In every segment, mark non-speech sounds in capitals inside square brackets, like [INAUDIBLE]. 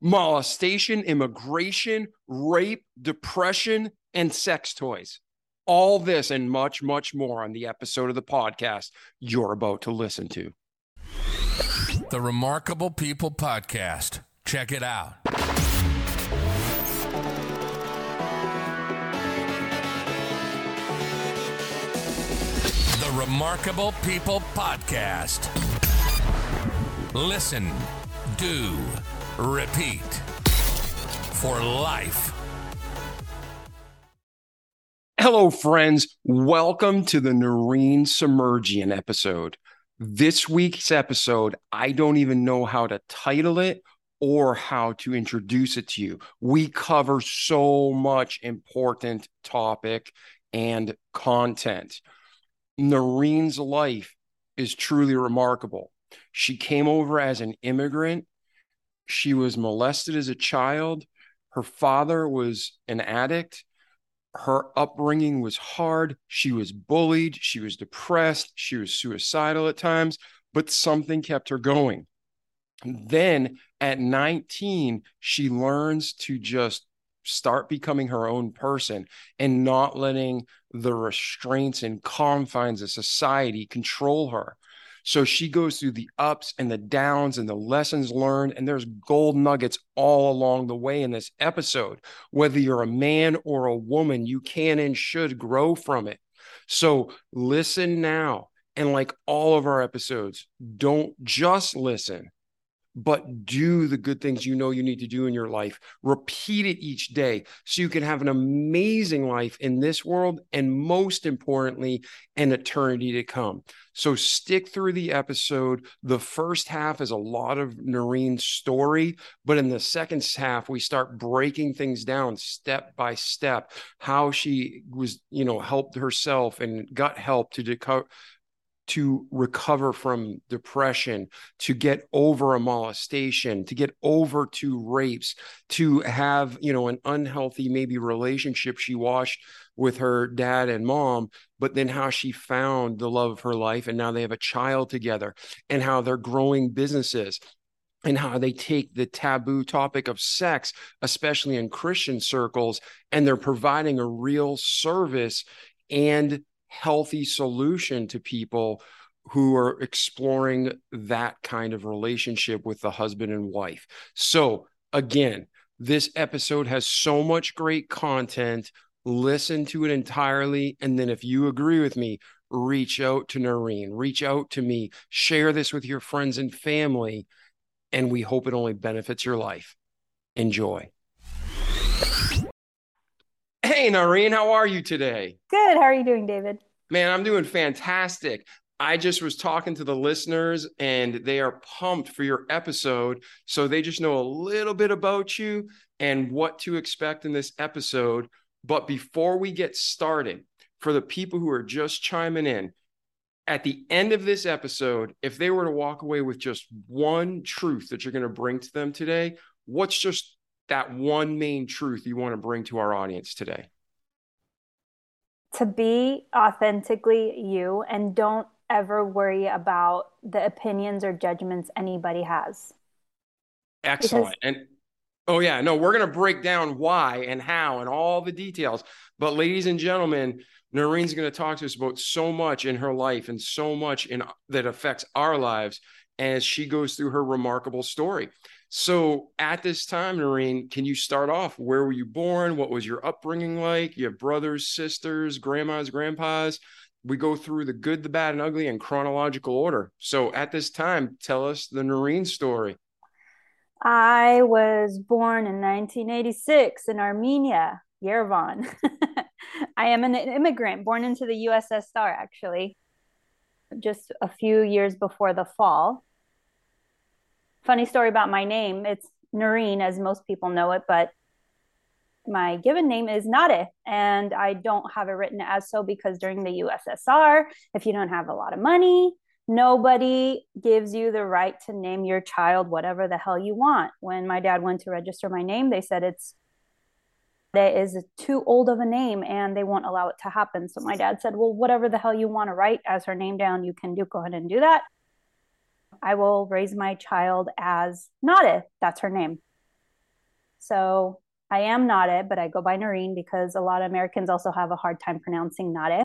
molestation, immigration, rape, depression, and sex toys. All this and much, much more on the episode of the podcast you're about to listen to. The Remarkable People Podcast. Check it out. The Remarkable People Podcast. Listen, do, repeat for life. Hello, friends. Welcome to the Noreen Submergian episode. This week's episode, I don't even know how to title it or how to introduce it to you. We cover so much important topic and content. Noreen's life is truly remarkable. She came over as an immigrant she was molested as a child. Her father was an addict. Her upbringing was hard. She was bullied. She was depressed. She was suicidal at times, but something kept her going. then at 19, she learns to just start becoming her own person and not letting the restraints and confines of society control her. So she goes through the ups and the downs and the lessons learned. And there's gold nuggets all along the way in this episode. Whether you're a man or a woman, you can and should grow from it. So listen now. And like all of our episodes, don't just listen, but do the good things you know you need to do in your life. Repeat it each day so you can have an amazing life in this world and most importantly, an eternity to come. So stick through the episode. The first half is a lot of Noreen's story, but in the second half, we start breaking things down step by step, how she was, you know, helped herself and got help to deco- to recover from depression, to get over a molestation, to get over two rapes, to have, you know, an unhealthy maybe relationship she watched with her dad and mom, but then how she found the love of her life and now they have a child together and how they're growing businesses and how they take the taboo topic of sex, especially in Christian circles, and they're providing a real service and healthy solution to people who are exploring that kind of relationship with the husband and wife. So, again, this episode has so much great content. Listen to it entirely. And then, if you agree with me, reach out to Noreen, reach out to me, share this with your friends and family. And we hope it only benefits your life. Enjoy. Hey, Noreen, how are you today? Good. How are you doing, David? Man, I'm doing fantastic. I just was talking to the listeners and they are pumped for your episode. So they just know a little bit about you and what to expect in this episode. But before we get started, for the people who are just chiming in, at the end of this episode, if they were to walk away with just one truth that you're going to bring to them today, what's just that one main truth you want to bring to our audience today? To be authentically you and don't ever worry about the opinions or judgments anybody has. Excellent. Because- and oh, yeah, no, we're going to break down why and how and all the details. But, ladies and gentlemen, Noreen's going to talk to us about so much in her life and so much in that affects our lives as she goes through her remarkable story. So at this time, Noreen, can you start off? Where were you born? What was your upbringing like? You have brothers, sisters, grandmas, grandpas. We go through the good, the bad, and ugly in chronological order. So at this time, tell us the Noreen story. I was born in 1986 in Armenia, Yerevan. [LAUGHS] I am an immigrant born into the USSR, actually, just a few years before the fall funny story about my name. It's Noreen, as most people know it, but my given name is Nade, and I don't have it written as so because during the USSR, if you don't have a lot of money, nobody gives you the right to name your child whatever the hell you want. When my dad went to register my name, they said it's that is too old of a name and they won't allow it to happen. So my dad said, Well, whatever the hell you want to write as her name down, you can do go ahead and do that. I will raise my child as Nada. That's her name. So I am Nare, but I go by Noreen because a lot of Americans also have a hard time pronouncing Nare.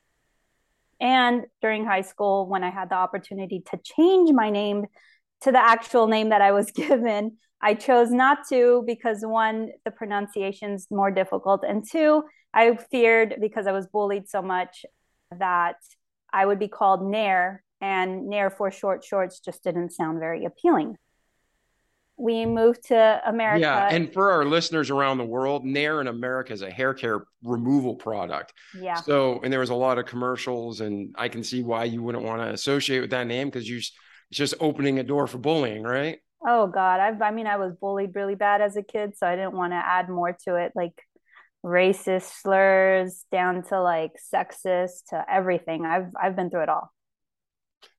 And during high school, when I had the opportunity to change my name to the actual name that I was [LAUGHS] given, I chose not to because one, the pronunciation's more difficult, and two, I feared because I was bullied so much that I would be called Nair, and Nair for short shorts just didn't sound very appealing. We moved to America. Yeah, and for our listeners around the world, Nair in America is a hair care removal product. Yeah. So, and there was a lot of commercials, and I can see why you wouldn't want to associate with that name because you it's just opening a door for bullying, right? Oh God, I've, I mean, I was bullied really bad as a kid, so I didn't want to add more to it. Like racist slurs down to like sexist to everything. I've I've been through it all.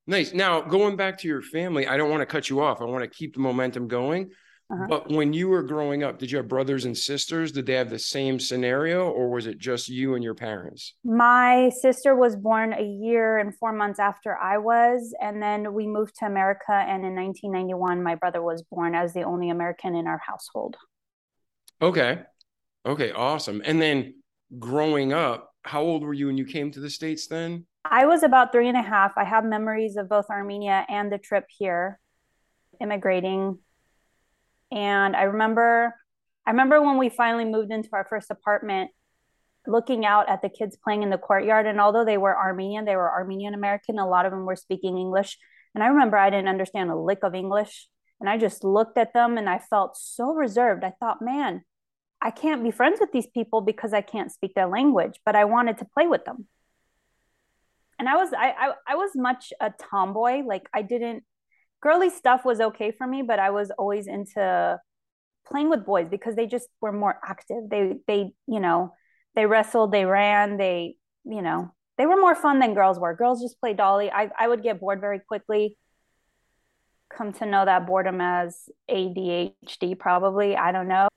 Nice. Now, going back to your family, I don't want to cut you off. I want to keep the momentum going. Uh-huh. But when you were growing up, did you have brothers and sisters? Did they have the same scenario or was it just you and your parents? My sister was born a year and four months after I was. And then we moved to America. And in 1991, my brother was born as the only American in our household. Okay. Okay, awesome. And then growing up, how old were you when you came to the States then? I was about three and a half. I have memories of both Armenia and the trip here, immigrating. And I remember I remember when we finally moved into our first apartment, looking out at the kids playing in the courtyard. And although they were Armenian, they were Armenian American. A lot of them were speaking English. And I remember I didn't understand a lick of English. And I just looked at them and I felt so reserved. I thought, man, I can't be friends with these people because I can't speak their language, but I wanted to play with them. And I was I, I, I was much a tomboy. Like I didn't girly stuff was okay for me, but I was always into playing with boys because they just were more active. They they, you know, they wrestled, they ran, they, you know, they were more fun than girls were. Girls just play dolly. I, I would get bored very quickly. Come to know that boredom as ADHD, probably. I don't know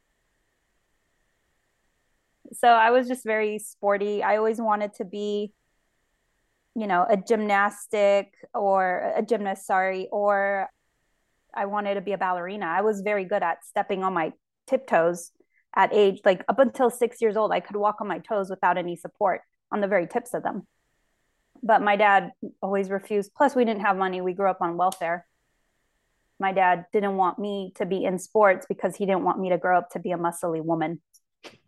so I was just very sporty. I always wanted to be, you know, a gymnastic or a gymnast, sorry, or I wanted to be a ballerina. I was very good at stepping on my tiptoes at age like up until six years old. I could walk on my toes without any support on the very tips of them. But my dad always refused. Plus, we didn't have money. We grew up on welfare. My dad didn't want me to be in sports because he didn't want me to grow up to be a muscly woman.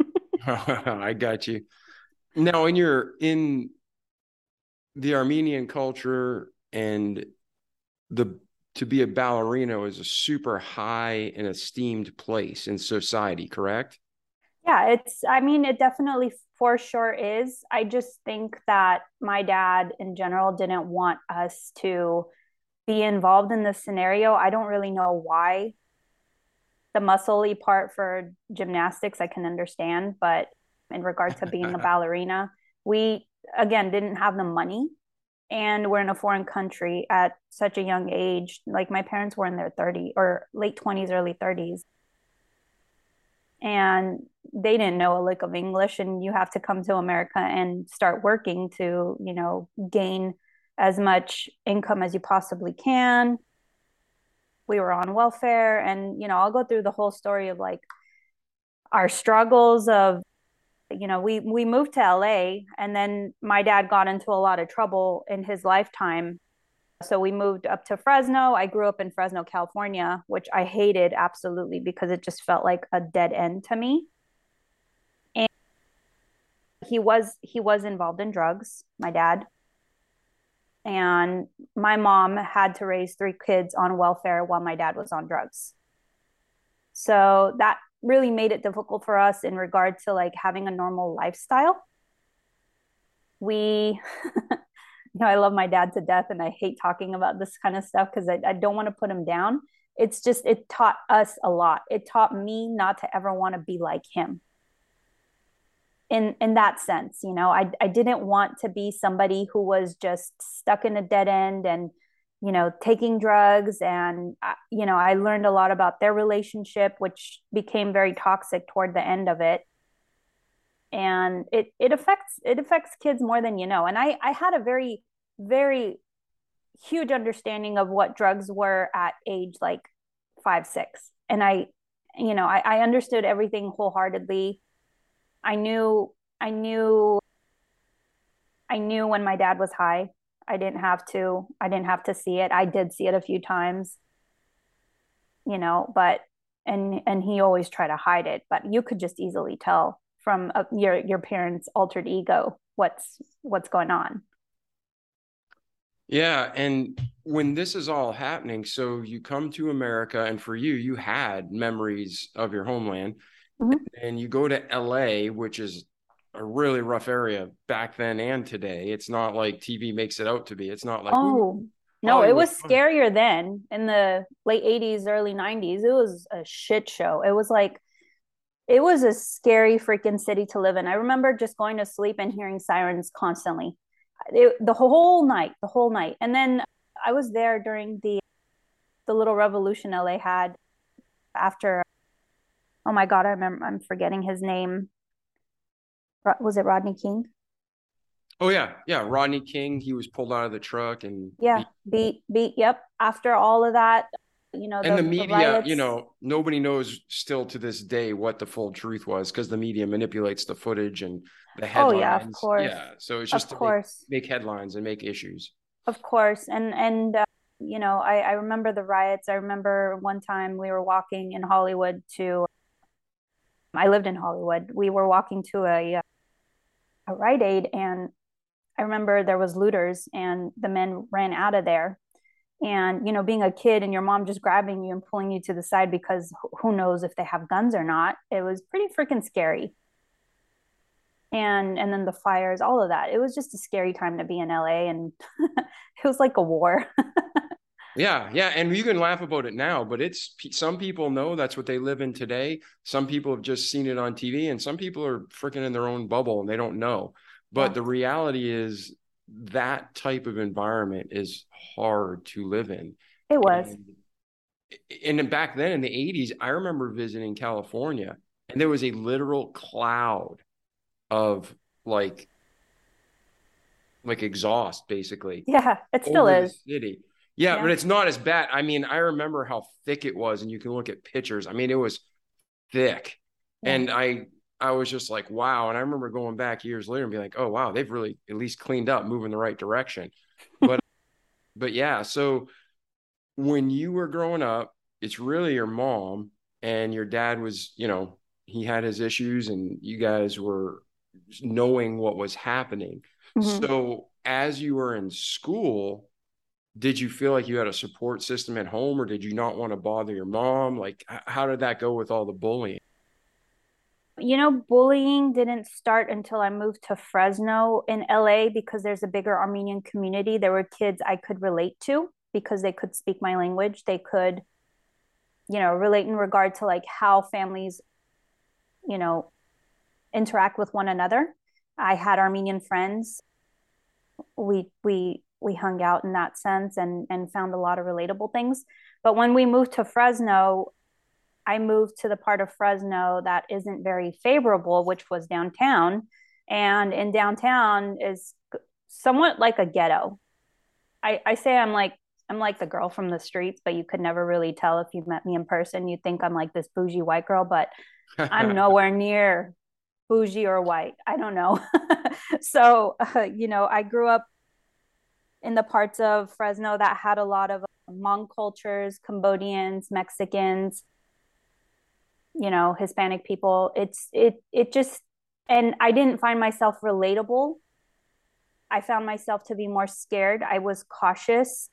[LAUGHS] I got you. Now, in your in the Armenian culture and the to be a ballerina is a super high and esteemed place in society, correct? Yeah, it's I mean it definitely for sure is. I just think that my dad in general didn't want us to be involved in this scenario. I don't really know why the muscly part for gymnastics I can understand, but in regard to being a [LAUGHS] ballerina, we again didn't have the money and we're in a foreign country at such a young age. Like my parents were in their 30 or late 20s, early 30s. And they didn't know a lick of English and you have to come to America and start working to, you know, gain as much income as you possibly can we were on welfare and you know i'll go through the whole story of like our struggles of you know we we moved to la and then my dad got into a lot of trouble in his lifetime. So we moved up to fresno. I grew up in fresno california which i hated absolutely because it just felt like a dead end to me. And he was he was involved in drugs my dad. And my mom had to raise three kids on welfare while my dad was on drugs. So that really made it difficult for us in regard to like having a normal lifestyle. We [LAUGHS] you know i love my dad to death and i hate talking about this kind of stuff because I, I don't want to put him down. It's just it taught us a lot. It taught me not to ever want to be like him. In in that sense you know I, I didn't want to be somebody who was just stuck in a dead end and you know taking drugs and uh, you know i learned a lot about their relationship which became very toxic toward the end of it and it it affects it affects kids more than you know and i i had a very very huge understanding of what drugs were at age like five six and i you know, I, I understood everything wholeheartedly. I knew, I knew, I knew when my dad was high. I didn't have to, I didn't have to see it. I did see it a few times, you know, but, and, and he always tried to hide it, but you could just easily tell from a, your, your parents' altered ego what's, what's going on. Yeah. And when this is all happening, so you come to America, and for you, you had memories of your homeland, mm-hmm. and you go to LA, which is a really rough area back then and today. It's not like TV makes it out to be. It's not like, oh, no, it was scarier then in the late 80s, early 90s. It was a shit show. It was like, it was a scary freaking city to live in. I remember just going to sleep and hearing sirens constantly it, the whole night, the whole night. And then I was there during the the little revolution LA had after. Oh my God, I remember. I'm forgetting his name. Was it Rodney King? Oh yeah, yeah, Rodney King. He was pulled out of the truck and yeah, beat, beat. yep. After all of that, you know, and the, the media, the you know, nobody knows still to this day what the full truth was because the media manipulates the footage and the headlines. Oh yeah, of course. Yeah, so it's just of to course. Make, make, headlines and make issues. Of course, and and uh, you know, I I remember the riots. I remember one time we were walking in Hollywood to. I lived in Hollywood. We were walking to a uh, a Rite Aid, and I remember there was looters, and the men ran out of there. And you know being a kid and your mom just grabbing you and pulling you to the side because who knows if they have guns or not it was pretty freaking scary. And and then the fires all of that. It was just a scary time to be in la and [LAUGHS] it was like a war [LAUGHS] yeah yeah and you can laugh about it now but it's some people know that's what they live in today some people have just seen it on tv and some people are freaking in their own bubble and they don't know but yeah. the reality is that type of environment is hard to live in. It was. And, and back then in the 80s, I remember visiting California and there was a literal cloud of like like exhaust basically. Yeah, it still is. city. Yeah, yeah, but it's not as bad. I mean, I remember how thick it was and you can look at pictures. I mean, it was thick. Yeah. And I I was just like, wow. And I remember going back years later and be like, oh wow, they've really at least cleaned up, moving the right direction. [LAUGHS] But but yeah, so when you were growing up, it's really your mom and your dad was, you know, he had his issues and you guys were knowing what was happening. Mm-hmm. So as you were in school, did you feel like you had a support system at home or did you not want to bother your mom? Like how did that go with all the bullying? you know, bullying didn't start until I moved to Fresno in LA because there's a bigger Armenian community. There were kids I could relate to because they could speak my language. They could, you know, relate in regard to like how families, you know, interact with one another. I had Armenian friends. We we we hung out in that sense and and found a lot of relatable things. But when we moved to Fresno, I moved to the part of Fresno that isn't very favorable, which was downtown. And in downtown is somewhat like a ghetto. I, I say I'm like I'm like the girl from the streets, but you could never really tell if you met me in person. You'd think I'm like this bougie white girl, but I'm [LAUGHS] nowhere near bougie or white. I don't know. [LAUGHS] so, uh, [LAUGHS] you know, I grew up in the parts of Fresno that had a lot of um, Hmong cultures, Cambodians, Mexicans, you know hispanic people. It's it it just and i didn't find myself relatable. I found myself to be more scared. I was cautious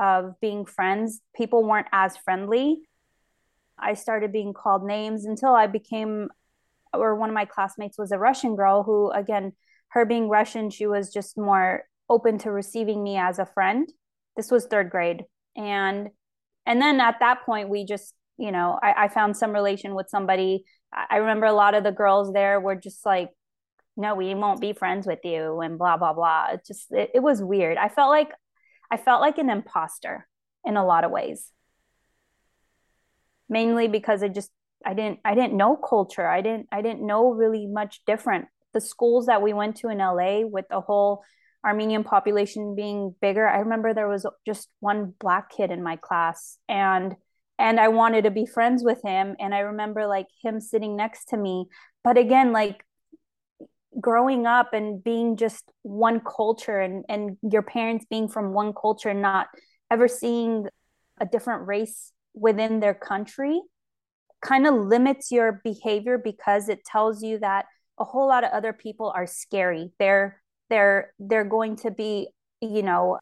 of being friends. People weren't as friendly. I started being called names until i became or one of my classmates was a russian girl who again her being russian she was just more open to receiving me as a friend this was third grade and and then at that point we just you know, I, I found some relation with somebody. I remember a lot of the girls there were just like, no, we won't be friends with you and blah, blah, blah. It just, it, it was weird. I felt like, I felt like an imposter in a lot of ways. Mainly because I just, I didn't, I didn't know culture. I didn't, I didn't know really much different. The schools that we went to in LA with the whole Armenian population being bigger, I remember there was just one black kid in my class and and I wanted to be friends with him. And I remember like him sitting next to me. But again, like growing up and being just one culture and, and your parents being from one culture, and not ever seeing a different race within their country kind of limits your behavior because it tells you that a whole lot of other people are scary. They're they're they're going to be, you know,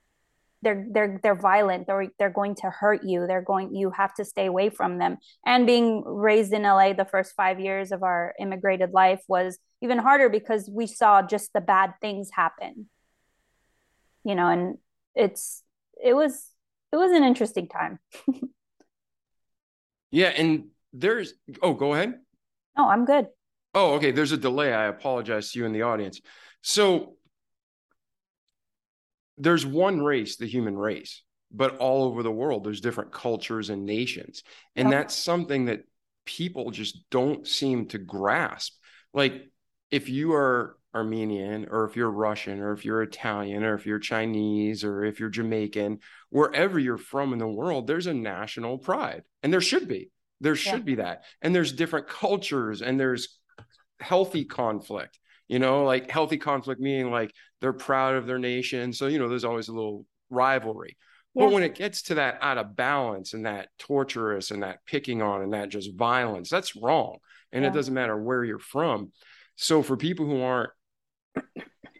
they're they're they're violent they're they're going to hurt you they're going you have to stay away from them. And being raised in LA the first 5 years of our immigrated life was even harder because we saw just the bad things happen. You know and it's it was it was an interesting time. [LAUGHS] Yeah and there's oh go ahead. No i'm good. Oh okay there's a delay. I apologize to you in the audience. So there's one race, the human race, but all over the world, there's different cultures and nations. And that's something that people just don't seem to grasp. Like, if you are Armenian, or if you're Russian, or if you're Italian, or if you're Chinese, or if you're Jamaican, wherever you're from in the world, there's a national pride. And there should be. There should yeah. be that. And there's different cultures and there's healthy conflict you know like healthy conflict meaning like they're proud of their nation so you know there's always a little rivalry yeah. but when it gets to that out of balance and that torturous and that picking on and that just violence that's wrong and yeah. it doesn't matter where you're from so for people who aren't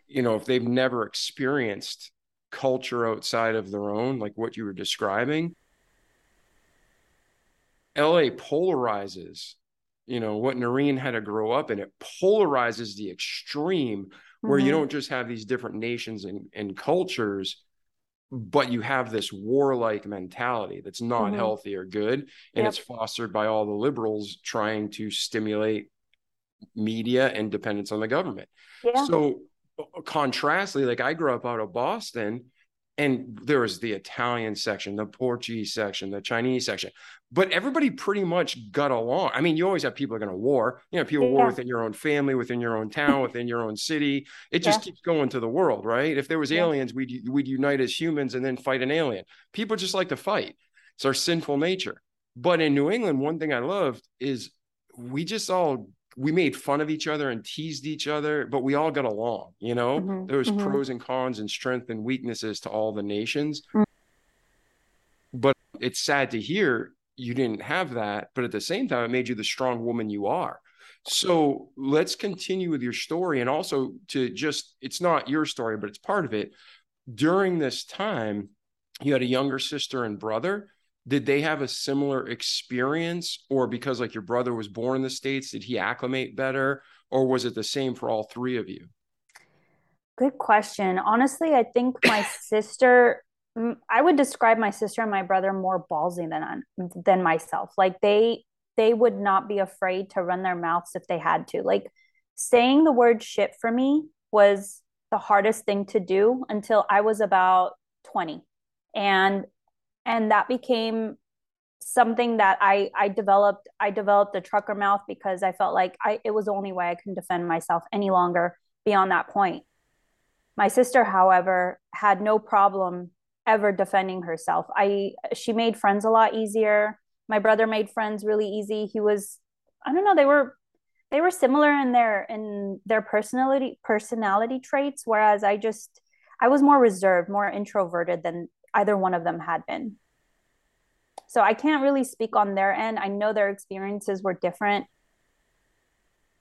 you know if they've never experienced culture outside of their own like what you were describing LA polarizes you know what Noreen had to grow up in. It polarizes the extreme where mm-hmm. you don't just have these different nations and, and cultures, but you have this warlike mentality that's not mm-hmm. healthy or good. And yep. it's fostered by all the liberals trying to stimulate media and dependence on the government. Yeah. So contrastly, like I grew up out of Boston and there was the Italian section, the Portuguese section, the Chinese section, but everybody pretty much got along. I mean, you always have people are going to war. You know, people yeah. war within your own family, within your own town, [LAUGHS] within your own city. It just yeah. keeps going to the world, right? If there was yeah. aliens, we'd we'd unite as humans and then fight an alien. People just like to fight. It's our sinful nature. But in New England, one thing I loved is we just all we made fun of each other and teased each other, but we all got along, you know? Mm-hmm. There was mm-hmm. pros and cons and strength and weaknesses to all the nations. Mm-hmm. But it's sad to hear you didn't have that, but at the same time, it made you the strong woman you are. So let's continue with your story and also to just, it's not your story, but it's part of it. During this time, you had a younger sister and brother did they have a similar experience? Or because like your brother was born in the states did he acclimate better? Or was it the same for all three of you? Good question. Honestly i think my [COUGHS] sister i would describe my sister and my brother more ballsy than than myself. Like they they would not be afraid to run their mouths if they had to. Like saying the word shit for me was the hardest thing to do until i was about 20 and and that became something that I I developed I developed a trucker mouth because I felt like I it was the only way I can defend myself any longer beyond that point. My sister, however, had no problem ever defending herself. I she made friends a lot easier. My brother made friends really easy. He was I don't know, they were they were similar in their in their personality personality traits whereas I just I was more reserved, more introverted than either one of them had been. So I can't really speak on their end. I know their experiences were different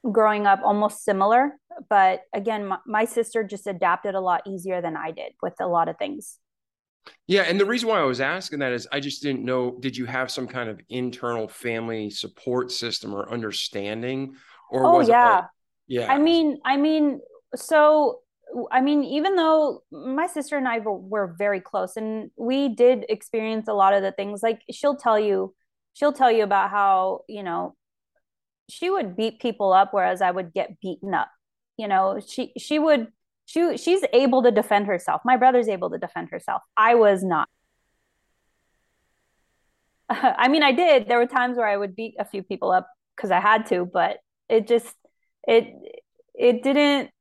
growing up, almost similar. But again, my, my sister just adapted a lot easier than I did with a lot of things. Yeah, and the reason why I was asking that is I just didn't know did you have some kind of internal family support system or understanding or oh, was oh, yeah. Like, yeah. I mean, I mean, so I mean, even though my sister and I were very close and we did experience a lot of the things, like she'll tell you, she'll tell you about how, you know, she would beat people up, whereas I would get beaten up. You know, she, she would, she, she's able to defend herself. My brother's able to defend herself. I was not. [LAUGHS] I mean, I did. There were times where I would beat a few people up because I had to, but it just, it, it didn't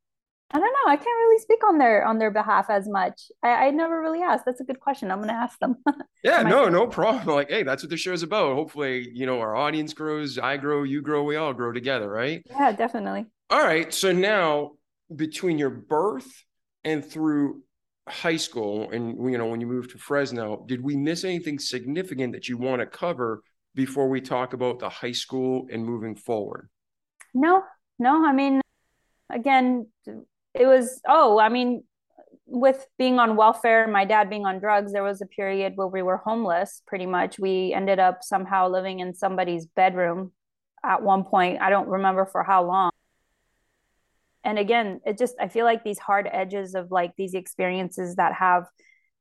I don't know. I can't really speak on their on their behalf as much. I, I never really asked. That's a good question. I'm gonna ask them. [LAUGHS] yeah, no, no problem. Like, hey, that's what the show's about. Hopefully, you know, our audience grows, I grow, you grow, we all grow together, right? Yeah, definitely. All right. So now between your birth and through high school and you know when you moved to Fresno, did we miss anything significant that you want to cover before we talk about the high school and moving forward? No, no. I mean, again, it was oh i mean with being on welfare my dad being on drugs there was a period where we were homeless pretty much. We ended up somehow living in somebody's bedroom at one point. I don't remember for how long. And again it just i feel like these hard edges of like these experiences that have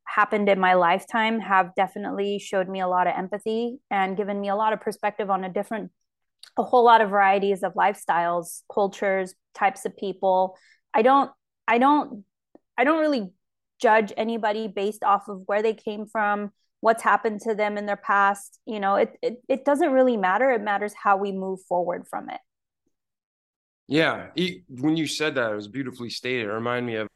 happened in my lifetime have definitely showed me a lot of empathy and given me a lot of perspective on a different a whole lot of varieties of lifestyles cultures types of people I don't I don't I don't really judge anybody based off of where they came from, what's happened to them in their past. You know, it it, it doesn't really matter. It matters how we move forward from it. Yeah, he, when you said that, it was beautifully stated. It reminded me of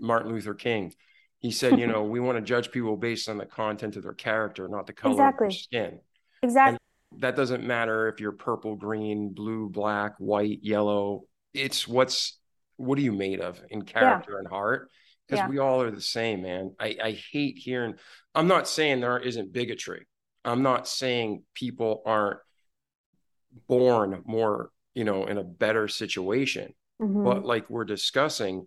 Martin Luther King. He said, you know, [LAUGHS] we want to judge people based on the content of their character, not the color exactly. of their skin. Exactly. And that doesn't matter if you're purple, green, blue, black, white, yellow. It's what's what are you made of in character yeah. and heart? Because yeah. we all are the same, man. I, I hate hearing. I'm not saying there isn't bigotry. I'm not saying people aren't born more, you know, in a better situation. Mm-hmm. But like we're discussing,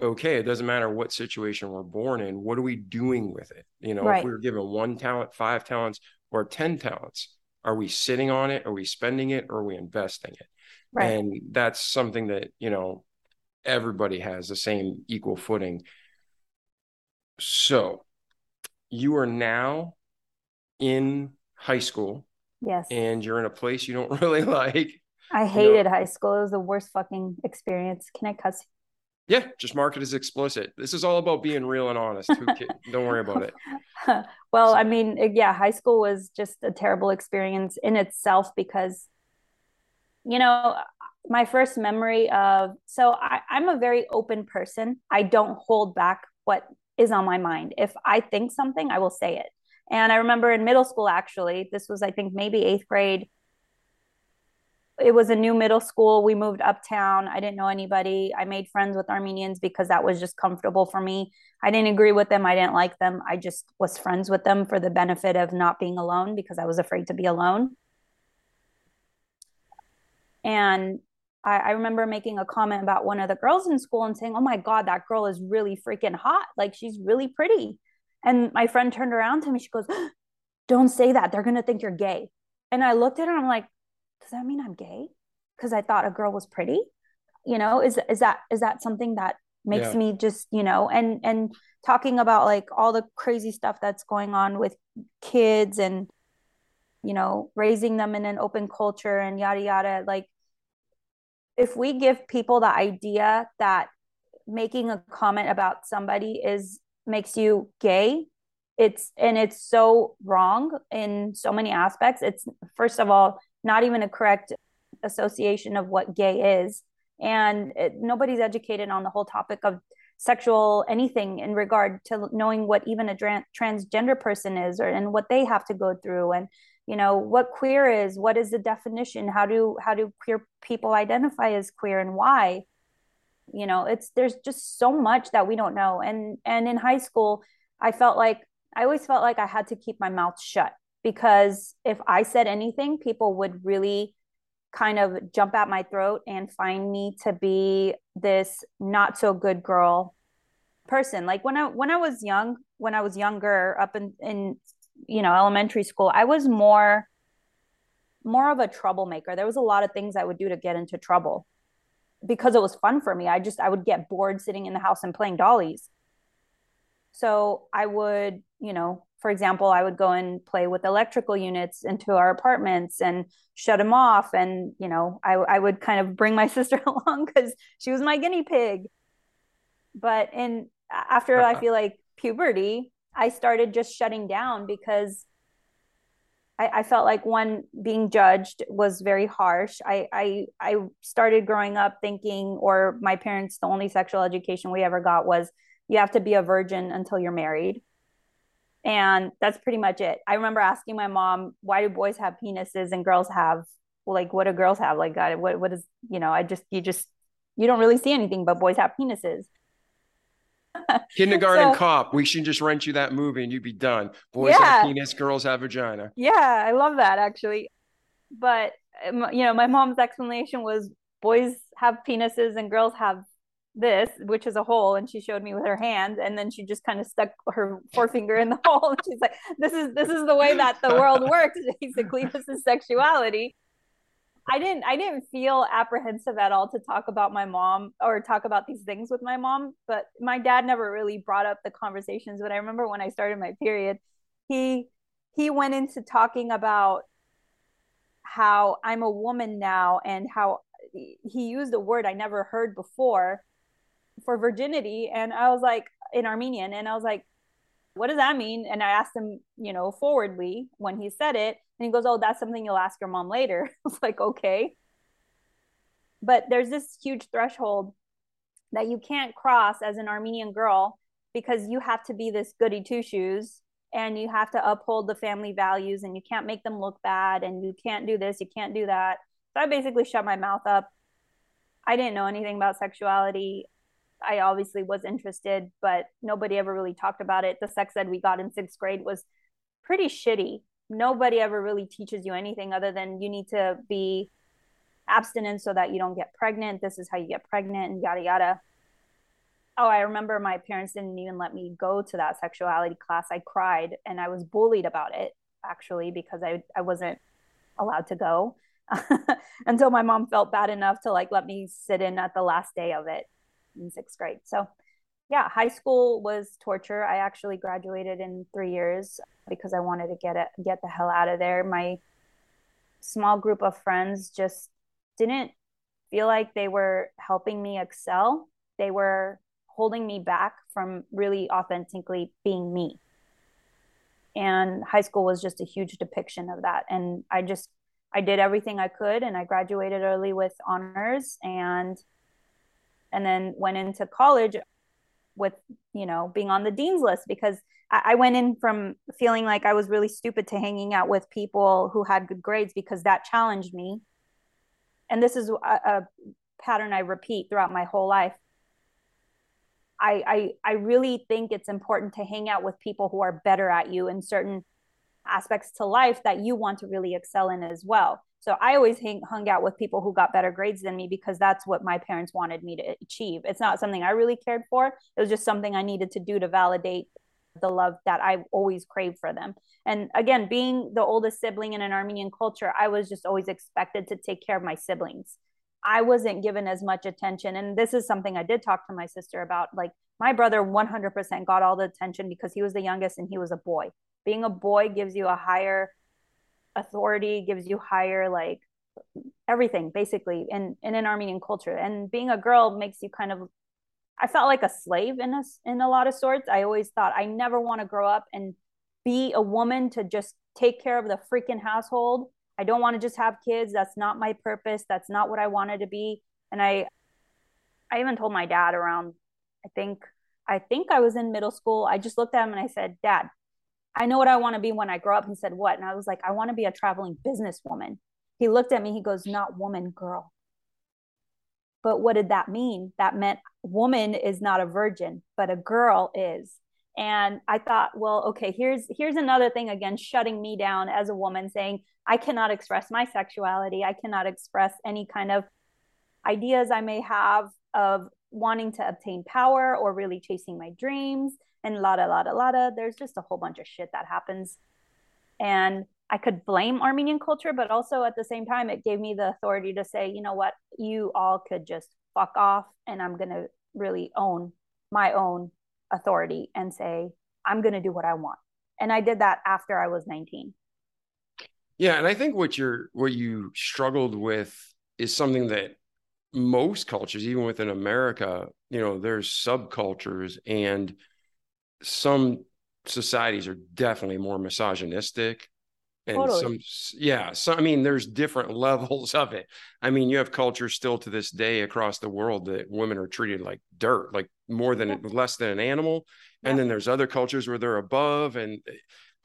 okay, it doesn't matter what situation we're born in. What are we doing with it? You know, right. if we were given one talent, five talents, or 10 talents, are we sitting on it? Are we spending it? Or are we investing it? Right. And that's something that, you know, everybody has the same equal footing. So you are now in high school. Yes. And you're in a place you don't [LAUGHS] really like. I hated you know, high school. It was the worst fucking experience. Can I cuss? Yeah, just mark it as explicit. This is all about being real and honest. [LAUGHS] don't worry about it. [LAUGHS] well, so. I mean, yeah, high school was just a terrible experience in itself because, you know, my first memory of so I, i'm a very open person. I don't hold back what is on my mind. If i think something i will say it. And i remember in middle school actually this was i think maybe eighth grade. It was a new middle school. We moved uptown. I didn't know anybody. I made friends with armenians because that was just comfortable for me. I didn't agree with them. I didn't like them. I just was friends with them for the benefit of not being alone because i was afraid to be alone. And I, I remember making a comment about one of the girls in school and saying, Oh my God, that girl is really freaking hot. Like she's really pretty. And my friend turned around to me. She goes, [GASPS] Don't say that. They're going to think you're gay. And I looked at her and I'm like, Does that mean I'm gay? Because I thought a girl was pretty. You know, is is that is that something that makes yeah. me just, you know, and and talking about like all the crazy stuff that's going on with kids and you know, raising them in an open culture and yada yada. Like if we give people the idea that making a comment about somebody is makes you gay it's and it's so wrong in so many aspects it's first of all not even a correct association of what gay is. And it, nobody's educated on the whole topic of sexual anything in regard to knowing what even a tra- transgender person is or and what they have to go through and you know what queer is what is the definition? How do how do queer people identify as queer and why? You know it's there's just so much that we don't know. And and in high school i felt like i always felt like i had to keep my mouth shut because if i said anything people would really kind of jump at my throat and find me to be this not so good girl person. Like when i when i was young when i was younger up in in you know elementary school i was more more of a troublemaker. There was a lot of things i would do to get into trouble because it was fun for me. I just i would get bored sitting in the house and playing dollies. So i would you know for example i would go and play with electrical units into our apartments and shut them off and you know i, I would kind of bring my [LAUGHS] sister along because she was my guinea pig. But in after i [LAUGHS] feel like puberty I started just shutting down because I, I felt like one being judged was very harsh. I, I I started growing up thinking, or my parents, the only sexual education we ever got was you have to be a virgin until you're married. And that's pretty much it. I remember asking my mom, why do boys have penises and girls have like what do girls have? Like God, what what is you know, I just you just you don't really see anything but boys have penises. [LAUGHS] Kindergarten so, cop. We should just rent you that movie and you'd be done. Boys yeah. have penis, girls have vagina. Yeah, I love that actually. But um, you know, my mom's explanation was boys have penises and girls have this, which is a hole, and she showed me with her hand, and then she just kind of stuck her forefinger in the [LAUGHS] hole, and she's like, "This is this is the way that the world works. Basically, this is sexuality." I didn't I didn't feel apprehensive at all to talk about my mom or talk about these things with my mom, but my dad never really brought up the conversations. But I remember when I started my period, he he went into talking about how I'm a woman now and how he used a word I never heard before for virginity and I was like in Armenian and I was like what does that mean? And I asked him, you know, forwardly when he said it, and he goes, "Oh, that's something you'll ask your mom later." [LAUGHS] I was like, "Okay." But there's this huge threshold that you can't cross as an Armenian girl because you have to be this goody two shoes and you have to uphold the family values and you can't make them look bad and you can't do this, you can't do that. So I basically shut my mouth up. I didn't know anything about sexuality. I obviously was interested, but nobody ever really talked about it. The sex ed we got in sixth grade was pretty shitty. Nobody ever really teaches you anything other than you need to be abstinent so that you don't get pregnant. This is how you get pregnant and yada yada. Oh, I remember my parents didn't even let me go to that sexuality class. I cried and I was bullied about it actually because I, I wasn't allowed to go [LAUGHS] until my mom felt bad enough to like let me sit in at the last day of it in sixth grade. So, yeah, high school was torture. I actually graduated in three years because I wanted to get it, get the hell out of there. My small group of friends just didn't feel like they were helping me excel. They were holding me back from really authentically being me. And high school was just a huge depiction of that. And I just, I did everything I could and I graduated early with honors and and then went into college with you know being on the dean's list because I, went in from feeling like I was really stupid to hanging out with people who had good grades because that challenged me. And this is a, a pattern I repeat throughout my whole life. I, I I really think it's important to hang out with people who are better at you in certain aspects to life that you want to really excel in as well. So I always hang, hung out with people who got better grades than me because that's what my parents wanted me to achieve. It's not something I really cared for. It was just something I needed to do to validate the love that I always craved for them. And again, being the oldest sibling in an Armenian culture, I was just always expected to take care of my siblings. I wasn't given as much attention. And this is something I did talk to my sister about. Like, my brother 100% got all the attention because he was the youngest and he was a boy. Being a boy gives you a higher authority gives you higher like everything basically in in an Armenian culture. And being a girl makes you kind of I felt like a slave in a in a lot of sorts. I always thought I never want to grow up and be a woman to just take care of the freaking household. I don't want to just have kids. That's not my purpose. That's not what I wanted to be. And I I even told my dad around I think I think I was in middle school. I just looked at him and I said, "Dad, I know what I want to be when I grow up. He said, What? And I was like, I want to be a traveling businesswoman. He looked at me, he goes, Not woman, girl. But what did that mean? That meant woman is not a virgin, but a girl is. And I thought, well, okay, here's here's another thing again, shutting me down as a woman, saying I cannot express my sexuality. I cannot express any kind of ideas I may have of wanting to obtain power or really chasing my dreams and la da la da la da. There's just a whole bunch of shit that happens. And I could blame Armenian culture, but also at the same time, it gave me the authority to say, you know what, you all could just fuck off, and I'm going to really own my own authority and say, I'm going to do what I want. And I did that after I was 19. Yeah, and I think what you're what you struggled with is something that most cultures, even within America, you know, there's subcultures and some societies are definitely more misogynistic and Totally. some yeah so i mean there's different [LAUGHS] levels of it i mean you have cultures still to this day across the world that women are treated like dirt like more than Yeah. less than an animal and then there's other cultures where they're above and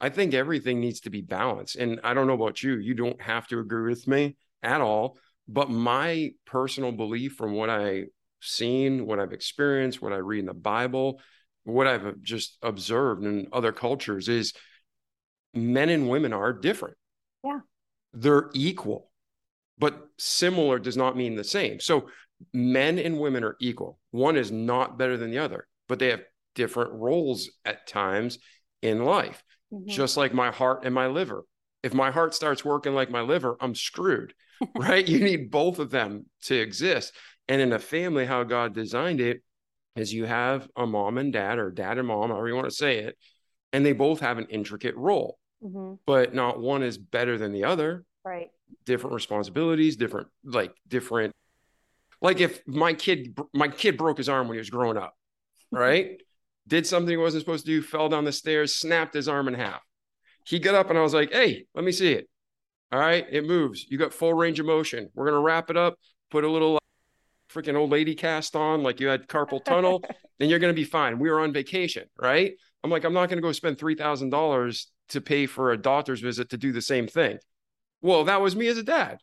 i think everything needs to be balanced and i don't know about you you don't have to agree with me at all but my personal belief from what i've seen what i've experienced what i read in the bible what i've just observed in other cultures is men and women are different. Yeah. They're equal, but similar does not mean the same. So men and women are equal. One is not better than the other, but they have different roles at times in life, Mhm. just like my heart and my liver. If my heart starts working like my liver, I'm screwed, right? You need both of them to exist. And in a family, how God designed it is you have a mom and dad, or dad and mom, however you want to say it, and they both have an intricate role Mhm. but not one is better than the other. Right. Different responsibilities, different like different. Like if my kid my kid broke his arm when he was growing up, [LAUGHS] right? Did something he wasn't supposed to do, fell down the stairs, snapped his arm in half. He got up and I was like, "Hey, let me see it." All right, it moves. You got full range of motion. We're gonna wrap it up. Put a little uh, freaking old lady cast on, like you had carpal tunnel. [LAUGHS] then you're gonna be fine. We were on vacation, right? I'm like, I'm not gonna go spend three thousand dollars to pay for a doctor's visit to do the same thing. Well, that was me as a dad.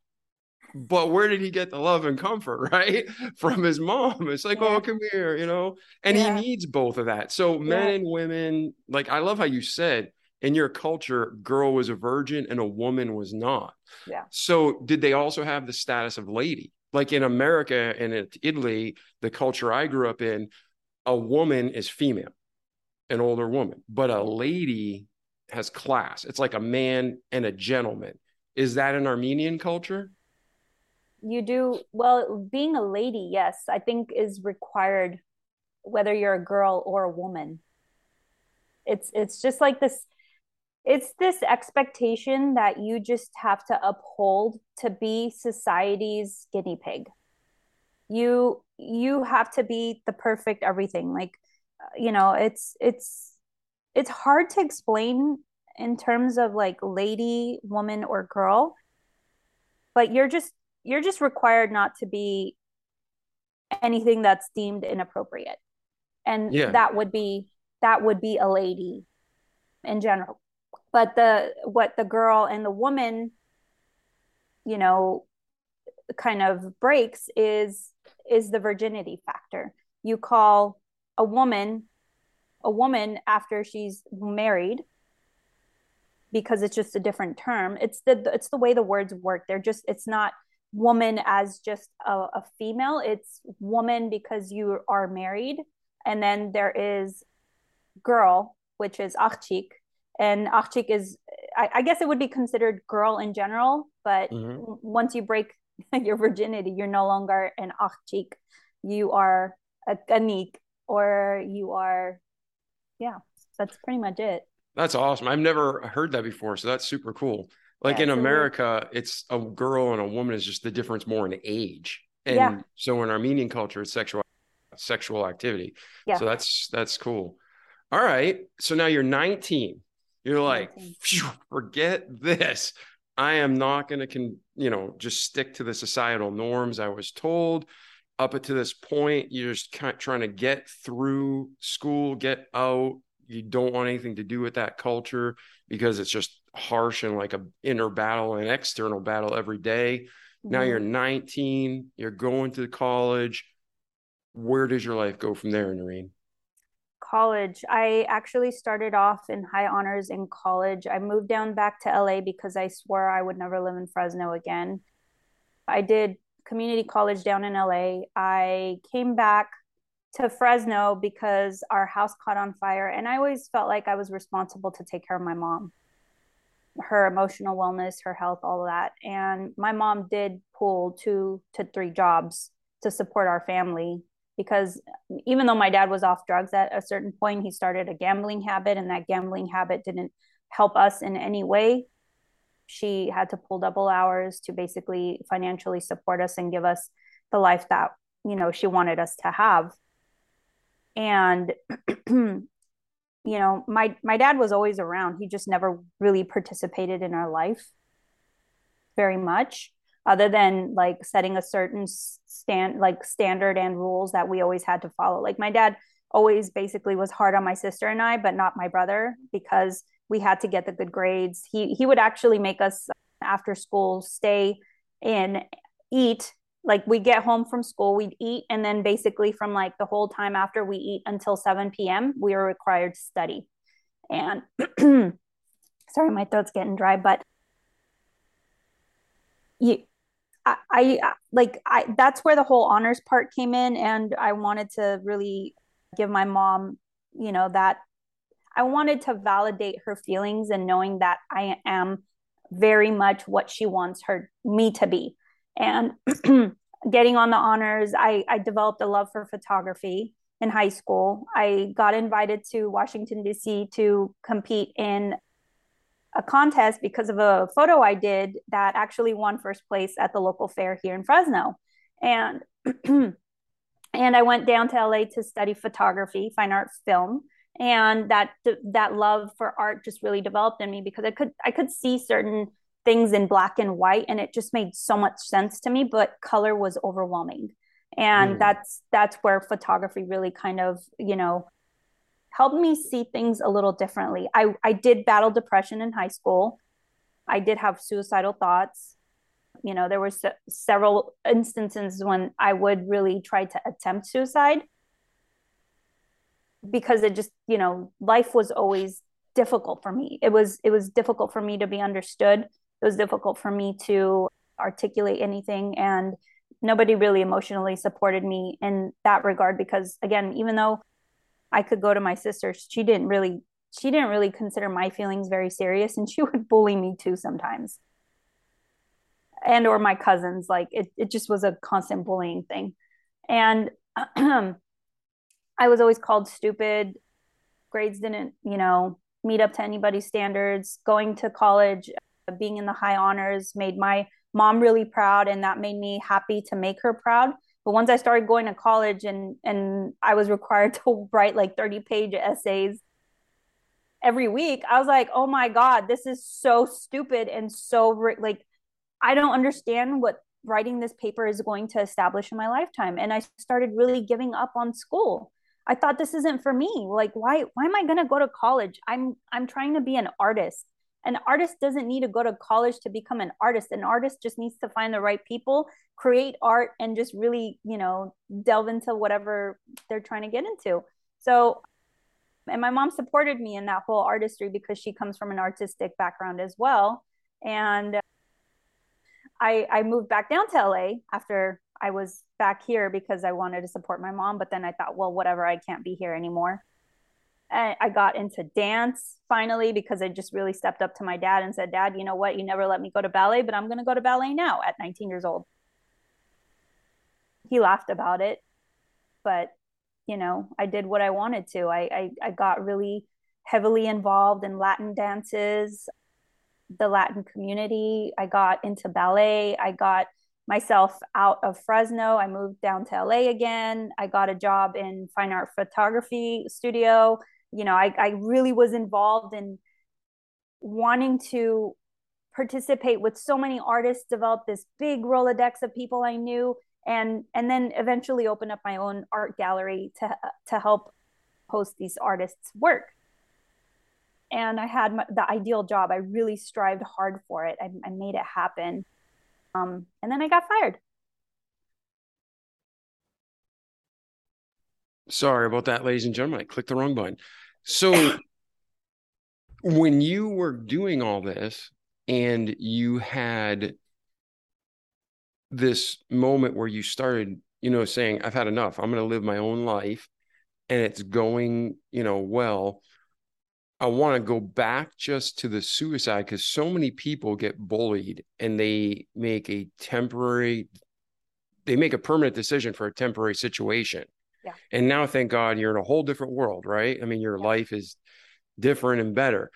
But where did he get the love and comfort, [LAUGHS] right? From his mom. It's like, Yeah. oh, come here, you know? And Yeah. he needs both of that. So men Yeah. and women, like I love how you said in your culture, girl was a virgin and a woman was not. Yeah. So did they also have the status of lady? Like in America and in Italy, the culture I grew up in, a woman is female, an older woman, but a lady has class. It's like a man and a gentleman. Is that an Armenian culture? You do well, being a lady, yes, I think is required whether you're a girl or a woman. It's it's just like this it's this expectation that you just have to uphold to be society's guinea pig. You you have to be the perfect everything. Like uh, you know, it's it's it's hard to explain in terms of like lady, woman, or girl, but you're just you're just required not to be anything that's deemed inappropriate. And Yeah. that would be that would be a lady in general. But the what the girl and the woman, you know, kind of breaks is is the virginity factor. You call a woman a woman after she's married because it's just a different term. It's the it's the way the words work. They're just it's not woman as just a, a female. It's woman because you are married, and then there is girl, which is achik, and achik is I, I guess it would be considered girl in general, but Mhm. once you break [LAUGHS] your virginity, you're no longer an achik. You are a kanik, or you are, yeah. That's pretty much it. That's awesome. I've never heard that before. So that's super cool. Like Yeah, in America, it's a girl and a woman is just the difference more in age. And Yeah. so in Armenian culture, it's sexual sexual activity. Yeah. So that's that's cool. All right. So now you're 19. You're like, "Phew, forget this. I am not going to con, you know, just stick to the societal norms I was told. Up to this point, you're just kind of trying to get through school, get out. You don't want anything to do with that culture because it's just harsh and like a inner battle and external battle every day. Now Mhm. you're 19, you're going to college. Where does your life go from there, Noreen? College. I actually started off in high honors in college. I moved down back to LA because I swore I would never live in Fresno again. I did community college down in LA. I came back to Fresno because our house caught on fire, and I always felt like I was responsible to take care of my mom, her emotional wellness, her health, all of that. And my mom did pull two to three jobs to support our family because even though my dad was off drugs at a certain point, he started a gambling habit, and that gambling habit didn't help us in any way. She had to pull double hours to basically financially support us and give us the life that you know she wanted us to have. And [CLEARS THROAT] you know, my my dad was always around. He just never really participated in our life very much other than like setting a certain stand like standard and rules that we always had to follow. Like my dad always basically was hard on my sister and I, but not my brother because we had to get the good grades. He he would actually make us after school stay and eat like we get home from school we'd eat and then basically from like the whole time after we eat until 7 p.m we were required to study and [CLEARS THROAT] sorry my throat's getting dry but you I, I like I that's where the whole honors part came in and I wanted to really give my mom you know that I wanted to validate her feelings and knowing that I am very much what she wants her me to be. And [CLEARS THROAT] getting on the honors I, I developed a love for photography in high school. I got invited to washington d.c to compete in a contest because of a photo i did that actually won first place at the local fair here in fresno. And [CLEARS THROAT] and i went down to la to study photography fine art film. And that that love for art just really developed in me because i could i could see certain things in black and white and it just made so much sense to me but color was overwhelming. And mm. that's that's where photography really kind of you know helped me see things a little differently. I i did battle depression in high school. I did have suicidal thoughts. You know there were se- several instances when i would really try to attempt suicide because it just you know life was always difficult for me. It was it was difficult for me to be understood. It was difficult for me to articulate anything and nobody really emotionally supported me in that regard because again even though i could go to my sister. She didn't really she didn't really consider my feelings very serious and she [LAUGHS] would bully me too sometimes. And or my cousins like it, it just was a constant bullying thing. And [CLEARS THROAT] i was always called stupid. Grades didn't you know meet up to anybody's standards. Going to college being in the high honors made my mom really proud and that made me happy to make her proud but once i started going to college and and i was required [LAUGHS] to write like 30 page essays every week i was like oh my god this is so stupid and so like i don't understand what writing this paper is going to establish in my lifetime. And i started really giving up on school. I thought this isn't for me. Like why why am i going to go to college? I'm i'm trying to be an artist an artist doesn't need to go to college to become an artist. An artist just needs to find the right people create art and just really you know delve into whatever they're trying to get into. So and my mom supported me in that whole artistry because she comes from an artistic background as well. And i i moved back down to la after i was back here because i wanted to support my mom. But then i thought well whatever i can't be here anymore I got into dance finally because I just really stepped up to my dad and said, Dad, you know what? You never let me go to ballet, but I'm going to go to ballet now at 19 years old. He laughed about it, but you know, I did what I wanted to. I, I, I got really heavily involved in Latin dances, the Latin community. I got into ballet. I got myself out of Fresno. I moved down to LA again. I got a job in fine art photography studio you know I, I really was involved in wanting to participate with so many artists develop this big rolodex of people i knew and and then eventually open up my own art gallery to to help host these artists work. And i had my, the ideal job. I really strived hard for it. I, I made it happen. Um, and then i got fired Sorry about that, ladies and gentlemen. I clicked the wrong button. So, when you were doing all this and you had this moment where you started, you know, saying, I've had enough, I'm going to live my own life and it's going, you know, well. I want to go back just to the suicide because so many people get bullied and they make a temporary, they make a permanent decision for a temporary situation. Yeah. And now, thank God, you're in a whole different world, right? I mean, your yeah. life is different and better.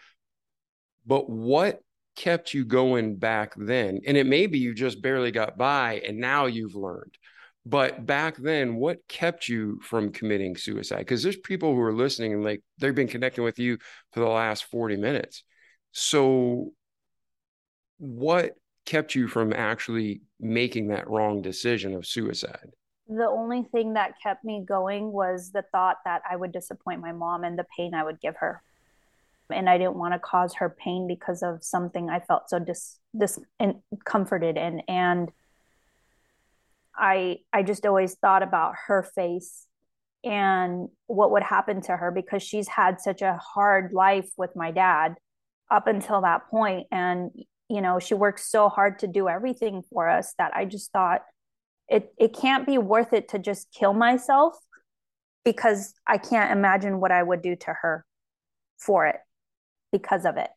But what kept you going back then? And it may be you just barely got by and now you've learned. But back then, what kept you from committing suicide? Because there's people who are listening and like they've been connecting with you for the last 40 minutes. So, what kept you from actually making that wrong decision of suicide? The only thing that kept me going was the thought that I would disappoint my mom and the pain I would give her. And I didn't want to cause her pain because of something I felt so dis, discomforted in. And I I just always thought about her face and what would happen to her because she's had such a hard life with my dad up until that point and you know she worked so hard to do everything for us that I just thought it it can't be worth it to just kill myself because I can't imagine what I would do to her for it because of it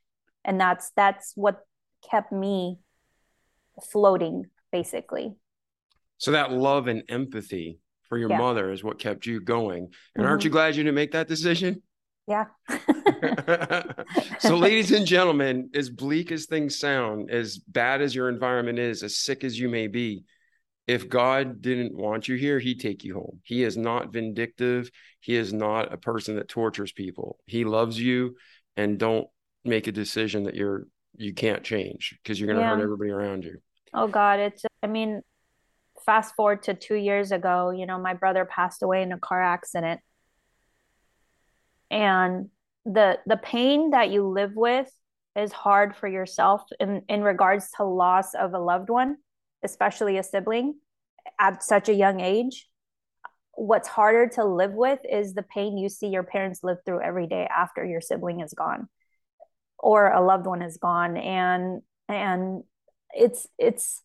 and that's that's what kept me floating basically so that love and empathy for your yeah. mother is what kept you going. And mm-hmm. aren't you glad you didn't make that decision? Yeah. [LAUGHS] so, [LAUGHS] ladies and gentlemen, as bleak as things sound, as bad as your environment is, as sick as you may be, if God didn't want you here, he'd take you home. He is not vindictive. He is not a person that tortures people. He loves you and don't make a decision that you're you can't change because you're going to yeah. hurt everybody around you. Oh God, it's I mean, fast forward to two years ago, you know, my brother passed away in a car accident. And the the pain that you live with is hard for yourself in, in regards to loss of a loved one, especially a sibling at such a young age. What's harder to live with is the pain you see your parents live through every day after your sibling is gone or a loved one is gone. And and it's it's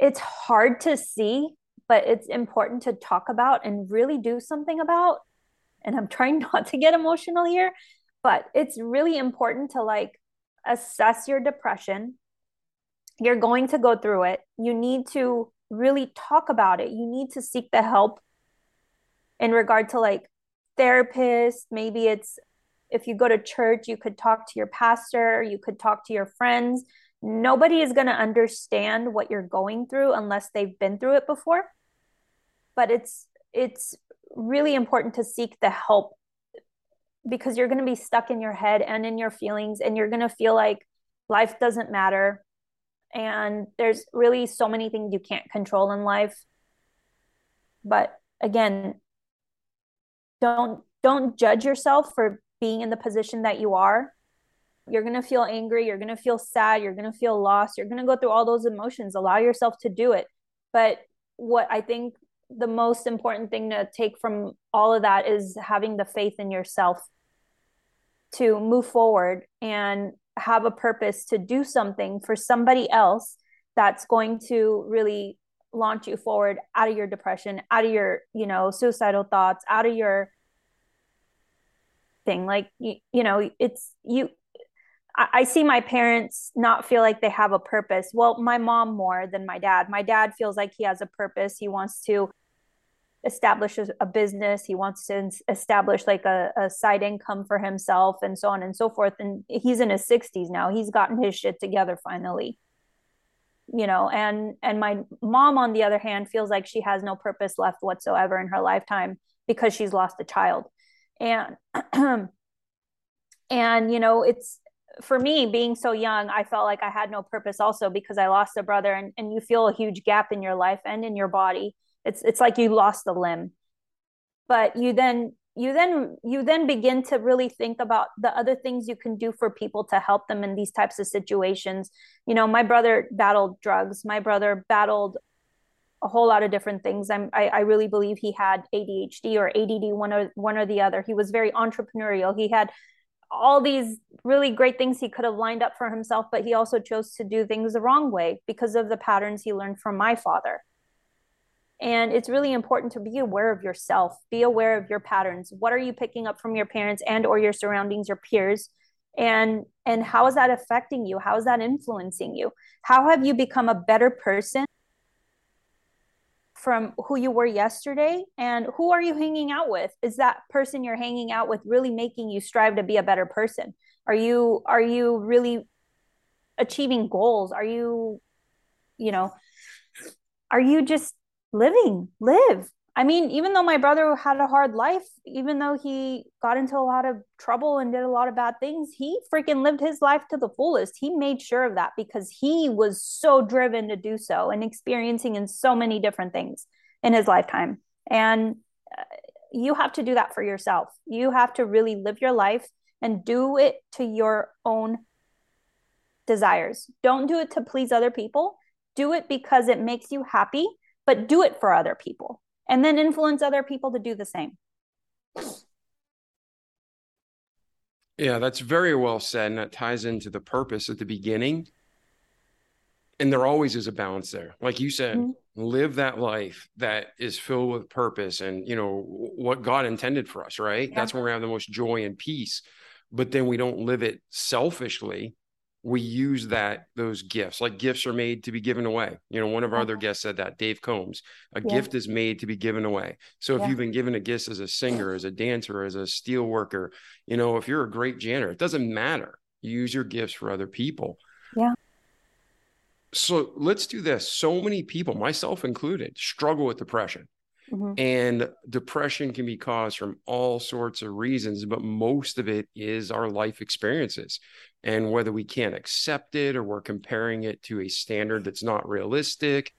it's hard to see, but it's important to talk about and really do something about. And I'm trying [LAUGHS] not to get emotional here, but it's really important to like assess your depression. You're going to go through it. You need to really talk about it. You need to seek the help in regard to like therapists. Maybe it's if you go to church, you could talk to your pastor, you could talk to your friends nobody is going to understand what you're going through unless they've been through it before but it's it's really important to seek the help because you're going to be stuck in your head and in your feelings and you're going to feel like life doesn't matter and there's really so many things you can't control in life but again don't don't judge yourself for being in the position that you are you're going to feel angry. You're going to feel sad. You're going to feel lost. You're going to go through all those emotions. Allow yourself to do it. But what I think the most important thing to take from all of that is having the faith in yourself to move forward and have a purpose to do something for somebody else that's going to really launch you forward out of your depression out of your you know suicidal thoughts out of your thing like you, you know it's you I see my parents not feel like they have a purpose. Well, my mom more than my dad. My dad feels like he has a purpose. He wants to establish a, business. He wants to establish like a, a side income for himself and so on and so forth. And he's in his 60s now. He's gotten his shit together finally. You know, and and my mom on the other hand feels like she has no purpose left whatsoever in her lifetime because she's lost a child. And [CLEARS THROAT] and you know, it's for me being so young i felt like i had no purpose also because i lost a brother and, and you feel a huge gap in your life and in your body it's it's like you lost a limb. But you then you then you then begin to really think about the other things you can do for people to help them in these types of situations. You know my brother battled drugs. My brother battled a whole lot of different things. I'm, I, I really believe he had adhd or add one or one or the other. He was very entrepreneurial. He had all these really great things he could have lined up for himself, but he also chose to do things the wrong way because of the patterns he learned from my father. And it's really important to be aware of yourself, be aware of your patterns. What are you picking up from your parents and or your surroundings, your peers? And and how is that affecting you? How is that influencing you? How have you become a better person from who you were yesterday and who are you hanging out with is that person you're hanging out with really making you strive to be a better person are you are you really achieving goals are you you know are you just living, live. I mean, even though my brother had a hard life, even though he got into a lot of trouble and did a lot of bad things, he freaking lived his life to the fullest. He made sure of that because he was so driven to do so and experiencing in so many different things in his lifetime. And uh, you have to do that for yourself. You have to really live your life and do it to your own desires. Don't do it to please other people. Do it because it makes you happy, but do it for other people and then influence other people to do the same. Yeah, that's very well said. And that ties into the purpose at the beginning. And there always is a balance there. Like you said, mm-hmm. live that life that is filled with purpose and, you know, what God intended for us, right? Yeah. That's when we have the most joy and peace. But then we don't live it selfishly we use that those gifts like gifts are made to be given away. You know one of our other uh-huh. guests said that dave combs a yeah. gift is made to be given away. So if yeah. you've been given a gift as a singer as a dancer as a steel worker you know if you're a great janitor it doesn't matter. You use your gifts for other people. Yeah. So let's do this. So many people myself included struggle with depression Mm-hmm. And depression can be caused from all sorts of reasons, but most of it is our life experiences. And whether we can't accept it or we're comparing it to a standard that's not realistic.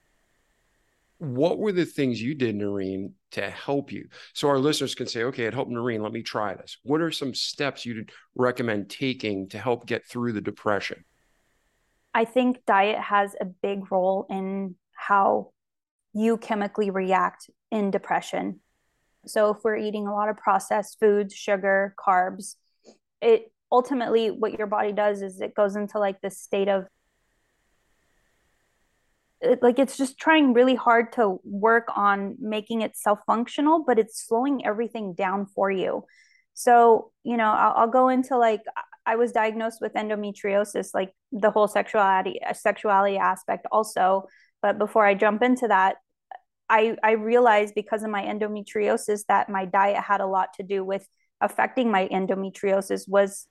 What were the things you did, Noreen, to help you? So our listeners can say, okay, it helped Noreen, let me try this. What are some steps you'd recommend taking to help get through the depression? I think diet has a big role in how you chemically react in depression. So if we're eating a lot of processed foods, sugar, carbs, it ultimately what your body does is it goes into like this state of like it's just trying really hard to work on making it self functional, but it's slowing everything down for you. So, you know, I'll, I'll, go into like I was diagnosed with endometriosis, like the whole sexuality sexuality aspect also. But before I jump into that, I, I realized because of my endometriosis that my diet had a lot to do with affecting my endometriosis was,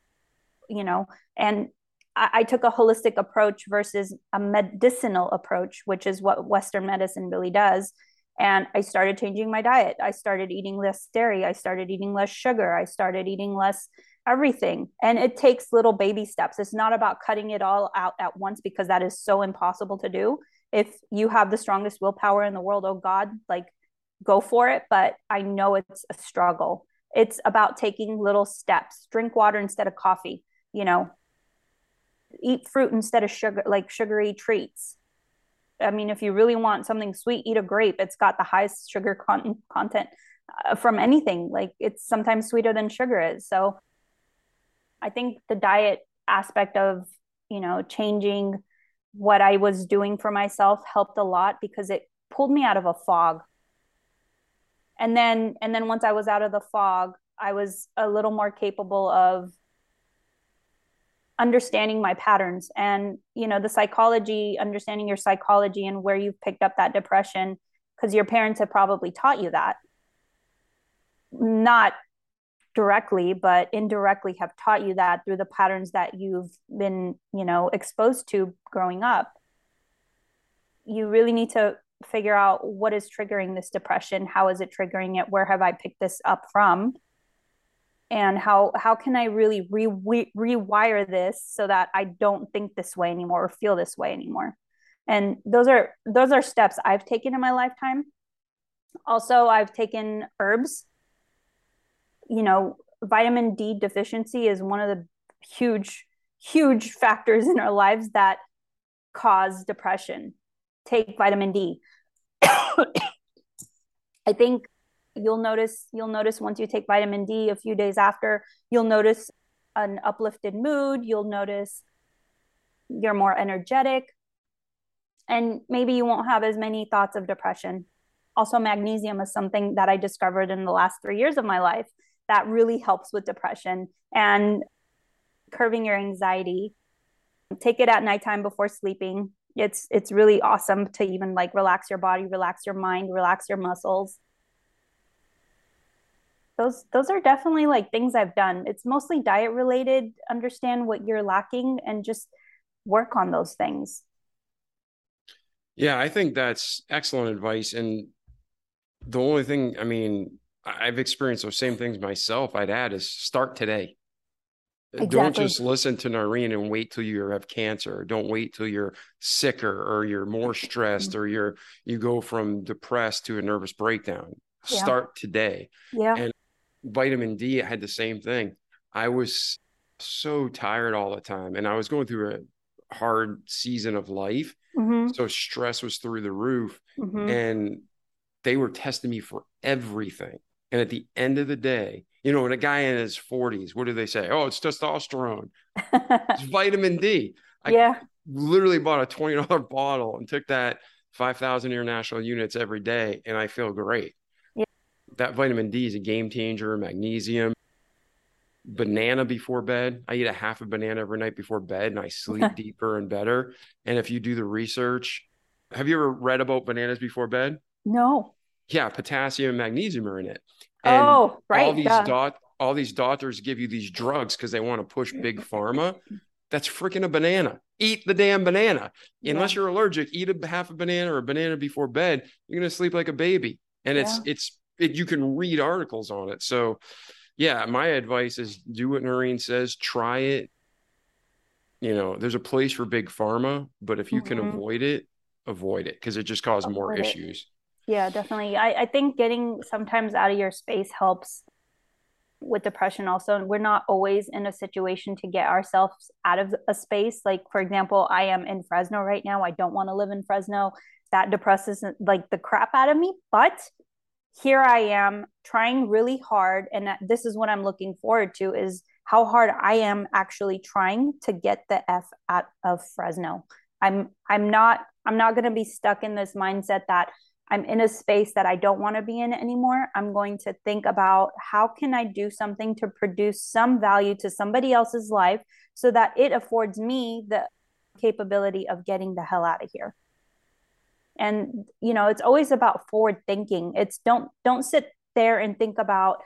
you know, and I, I took a holistic approach versus a medicinal approach, which is what Western medicine really does. And I started changing my diet. I started eating less dairy. I started eating less sugar. I started eating less everything. And it takes little baby steps. It's not about cutting it all out at once because that is so impossible to do if you have the strongest willpower in the world, oh God, like go for it. But I know it's a struggle. It's about taking little steps. Drink water instead of coffee, you know, eat fruit instead of sugar, like sugary treats. I mean, if you really want something sweet, eat a grape. It's got the highest sugar con- content uh, from anything. Like it's sometimes sweeter than sugar is. So I think the diet aspect of, you know, changing what I was doing for myself helped a lot because it pulled me out of a fog. And then and then once I was out of the fog, I was a little more capable of understanding my patterns and you know the psychology understanding your psychology and where you've picked up that depression because your parents have probably taught you that not directly but indirectly have taught you that through the patterns that you've been you know exposed to growing up you really need to figure out what is triggering this depression how is it triggering it where have i picked this up from and how how can i really re- re- rewire this so that i don't think this way anymore or feel this way anymore. And those are those are steps i've taken in my lifetime. Also i've taken herbs you know, vitamin D deficiency is one of the huge, huge [LAUGHS] factors in our lives that cause depression. Take vitamin D. [COUGHS] I think you'll notice you'll notice once you take vitamin D a few days after, you'll notice an uplifted mood, you'll notice you're more energetic and maybe you won't have as many thoughts of depression. Also magnesium is something that I discovered in the last 3 years of my life that really helps with depression and curving your anxiety. Take it at nighttime before sleeping. It's it's really awesome to even like relax your body, relax your mind, relax your muscles. Those those are definitely like things I've done. It's mostly diet related. Understand what you're lacking and just work on those things. Yeah, I think that's excellent advice. And the only thing, I mean, I've experienced those same things myself. I'd add is start today. Exactly. Don't just listen to Noreen and wait till you have cancer. Don't wait till you're sicker or you're more stressed or you're you go from depressed to a nervous breakdown. Yeah. Start today. Yeah. And vitamin D, I had the same thing. I was so tired all the time and I was going through a hard season of life. Mm-hmm. So stress was through the roof mm-hmm. and they were testing me for everything. And at the end of the day, you know, when a guy in his 40s, what do they say? Oh, it's testosterone. it's [LAUGHS] vitamin D. I yeah. literally bought a $20 [LAUGHS] bottle and took that 5,000 international units every day, and I feel great. Yeah. That vitamin D is a game changer, magnesium. Banana before bed. I eat a half a banana every night before bed and I sleep [LAUGHS] deeper and better. And if you do the research, have you ever read about bananas before bed? No. Yeah, potassium and magnesium are in it. And oh, right. All these dot all these doctors give you these drugs because they want to push big [LAUGHS] pharma. That's freaking a banana. Eat the damn banana. Yeah. Unless you're allergic, eat a half a banana or a banana before bed. You're gonna sleep like a baby. And it's yeah. it's it, you can read articles on it. So yeah, my advice is do what Noreen says, try it. You know, there's a place for big pharma, but if you mm-hmm. can avoid it, avoid it because it just causes more issues. Yeah, definitely. I, I think getting sometimes out of your space helps with depression also. We're not always in a situation to get ourselves out of a space. Like, for example, I am in Fresno right now. I don't want to live in Fresno. That depresses like the crap out of me. But here I am trying really hard. And this is what I'm looking forward to is how hard I am actually trying to get the F out of Fresno. I'm I'm not I'm not going to be stuck in this mindset that I'm in a space that I don't want to be in anymore. I'm going to think about how can I do something to produce some value to somebody else's life so that it affords me the capability of getting the hell out of here. And you know, it's always about forward thinking. It's don't don't sit there and think about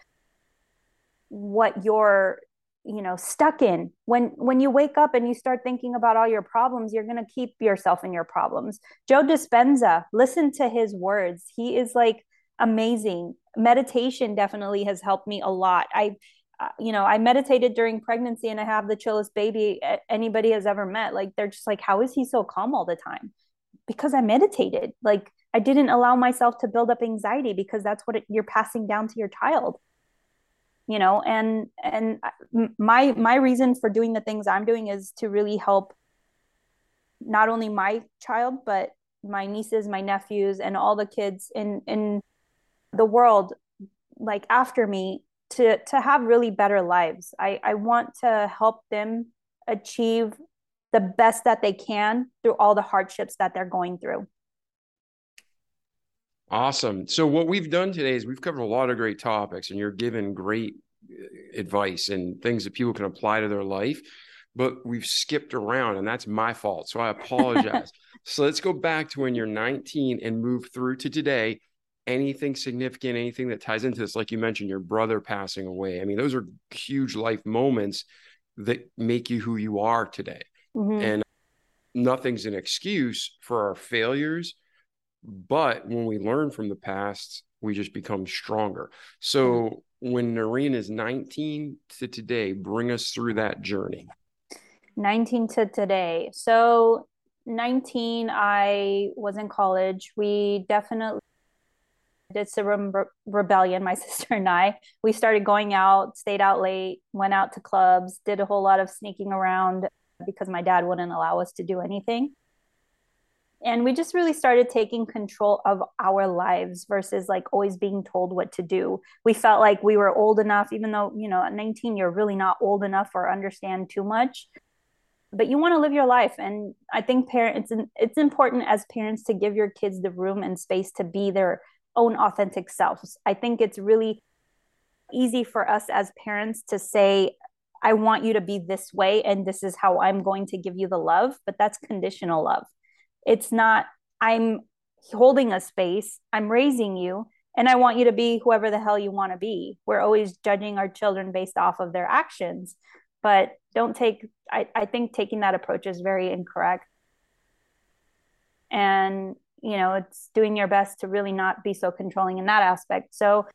what your you know stuck in. When when you wake up and you start thinking about all your problems you're going to keep yourself in your problems. Joe dispenza listen to his words. He is like amazing. Meditation definitely has helped me a lot. I uh, you know i meditated during pregnancy and i have the chillest baby anybody has ever met. Like they're just like how is he so calm all the time? Because i meditated. Like i didn't allow myself to build up anxiety because that's what it, you're passing down to your child you know and and my my reason for doing the things i'm doing is to really help not only my child but my nieces my nephews and all the kids in in the world like after me to to have really better lives. I i want to help them achieve the best that they can through all the hardships that they're going through Awesome. So what we've done today is we've covered a lot of great topics and you're given great uh, advice and things that people can apply to their life, but we've skipped around and that's my fault. So I apologize. [LAUGHS] so let's go back to when you're 19 and move through to today. Anything significant, anything that ties into this, like you mentioned, your brother passing away. I mean, those are huge life moments that make you who you are today. Mm-hmm. And nothing's an excuse for our failures but when we learn from the past, we just become stronger. Mm-hmm. So when Noreen is 19 to today, bring us through that journey. 19 to today. So 19, I was in college. We definitely did some re- rebellion, [LAUGHS] my sister and I. We started going out, stayed out late, went out to clubs, did a whole lot of sneaking around because my dad wouldn't allow us to do anything and we just really started taking control of our lives versus like always being told what to do. We felt like we were old enough even though you know at 19 you're really not old enough or understand too much. But you want to live your life and i think parents it's important as parents to give your kids the room and space to be their own authentic selves. I think it's really easy for us as parents to say i want you to be this way and this is how i'm going to give you the love but that's conditional love it's not, I'm holding a space, I'm raising you, and I want you to be whoever the hell you want to be. We're always judging our children based off of their actions, but don't take, I, I think taking that approach is very incorrect. and you know it's doing your best to really not be so controlling in that aspect so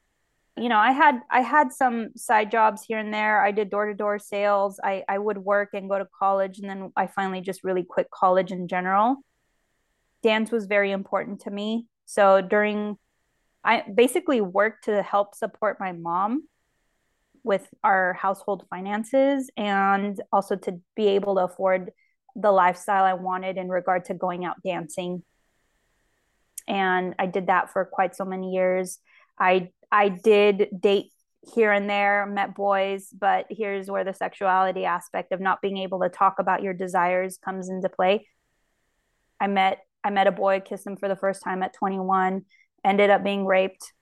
you know i had i had some side jobs here and there i did door-to-door sales i i would work and go to college and then i finally just really quit college in general dance was very important to me so during i basically worked to help support my mom with our household finances and also to be able to afford the lifestyle i wanted in regard to going out dancing and I did that for quite so many years. I I did date here and there, met boys, but here's where the sexuality aspect of not being able to talk about your desires comes into play. I met I met a boy, kissed him for the first time at 21, ended up being raped.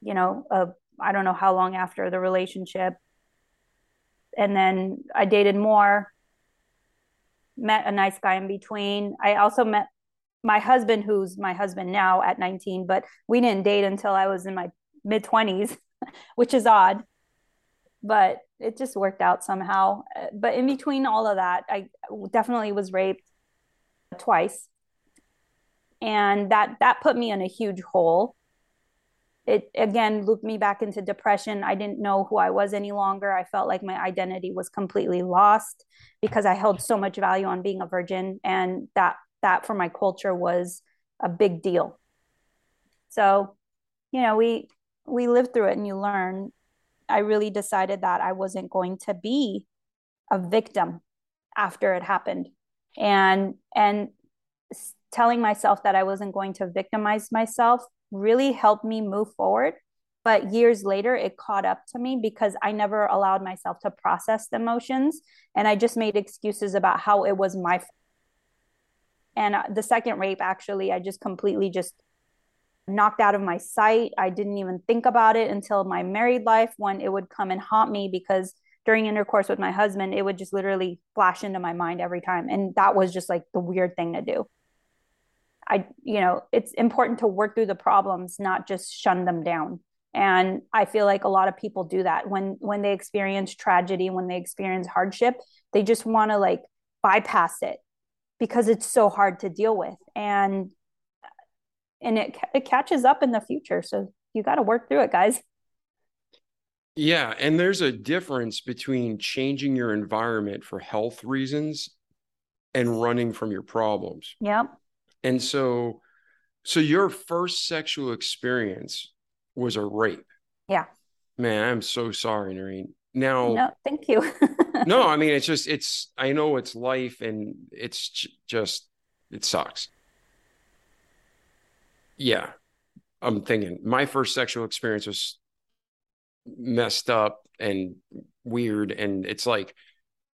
You know, uh, I don't know how long after the relationship. And then I dated more, met a nice guy in between. I also met my husband, who's my husband now at 19, but we didn't date until I was in my mid 20s, [LAUGHS] which is odd. But it just worked out somehow. But in between all of that, I definitely was raped twice. And that that put me in a huge hole. It again looped me back into depression. I didn't know who I was any longer. I felt like my identity was completely lost because I held so much value on being a virgin and that that for my culture was a big deal. So, you know, we we lived through it and you learn. I really decided that I wasn't going to be a victim after it happened. And and telling myself that I wasn't going to victimize myself really helped me move forward. But years later, it caught up to me because I never allowed myself to process the emotions. And I just made excuses about how it was my fault and uh, the second rape actually i just completely just knocked out of my sight i didn't even think about it until my married life when it would come and haunt me because during intercourse with my husband it would just literally flash into my mind every time and that was just like the weird thing to do i you know it's important to work through the problems not just shun them down. And i feel like a lot of people do that. When when they experience tragedy when they experience hardship they just want to like bypass it because it's so hard to deal with. And and it it catches up in the future. So you got to work through it guys. Yeah and there's a difference between changing your environment for health reasons and running from your problems. Yep and so so your first sexual experience was a rape yeah man i'm so sorry noreen now no thank you [LAUGHS] no, I mean it's just it's I know it's life and it's just it sucks. Yeah. I'm thinking my first sexual experience was messed up and weird and it's like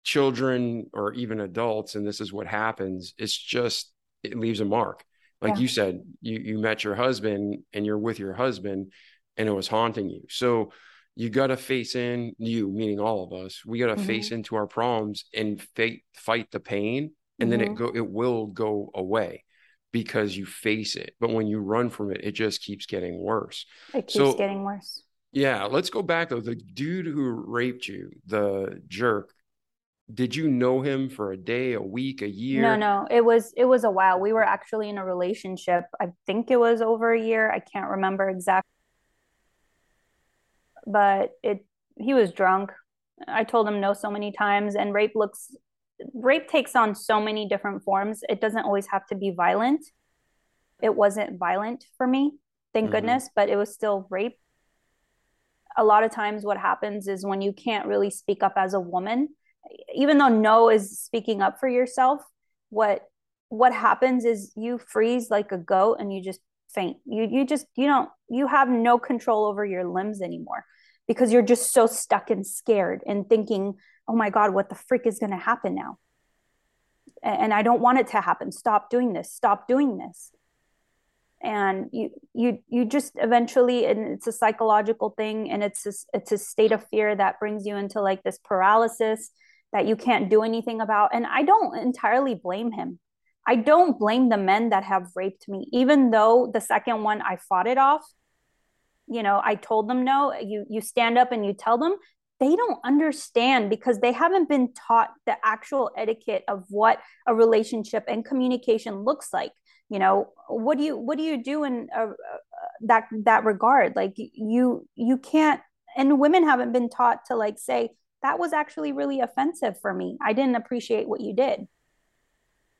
children or even adults and this is what happens it's just it leaves a mark like yeah. you said you you met your husband and you're with your husband and it was haunting you so you got to face in you meaning all of us we got to mm-hmm. face into our problems and fight fight the pain and mm-hmm. then it mm-hmm. go it will go away because you face it but when you run from it it just keeps getting worse it keeps so, getting worse yeah let's go back though the dude who raped you the jerk did you know him for a day a week a year no no it was it was a while we were actually in a relationship i think it was over a year i can't remember exactly but it he was drunk. I told him no so many times and rape looks rape takes on so many different forms. It doesn't always have to be violent. It wasn't violent for me, thank mm-hmm. goodness, but it was still rape. A lot of times what happens is when you can't really speak up as a woman, even though no is speaking up for yourself, what what happens is you freeze like a goat and you just faint. You you just you don't you have no control over your limbs anymore because you're just so stuck and scared and thinking, "Oh my god, what the freak is going to happen now?" And I don't want it to happen. Stop doing this. Stop doing this. And you you you just eventually and it's a psychological thing and it's a, it's a state of fear that brings you into like this paralysis that you can't do anything about and I don't entirely blame him I don't blame the men that have raped me, even though the second one I fought it off. You know, I told them no. You you stand up and you tell them. they don't understand because they haven't been taught the actual etiquette of what a relationship and communication looks like you know what do you what do you do in a, that that regard like you you can't and women haven't been taught to like say that was actually really offensive for me. I didn't appreciate what you did.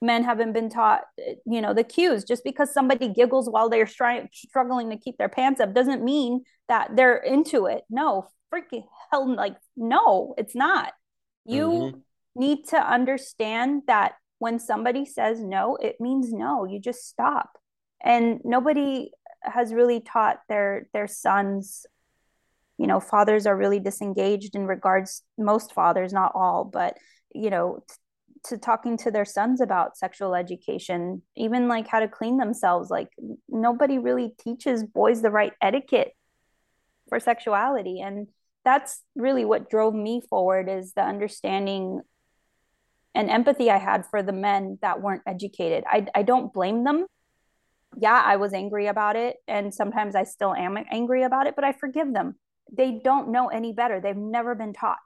Men haven't been taught you know the cues. Just because somebody giggles while they're stri- struggling to keep their pants up doesn't mean that they're into it. No freaking hell like no it's not. You mm-hmm. need to understand that when somebody says no it means no. You just stop. And nobody has really taught their their sons you know fathers are really disengaged in regards most fathers not all but you know t- to talking to their sons about sexual education even like how to clean themselves like nobody really teaches boys the right etiquette for sexuality and that's really what drove me forward is the understanding and empathy I had for the men that weren't educated. I, I don't blame them. Yeah, I was angry about it. And sometimes I still am angry about it, but I forgive them. They don't know any better. They've never been taught.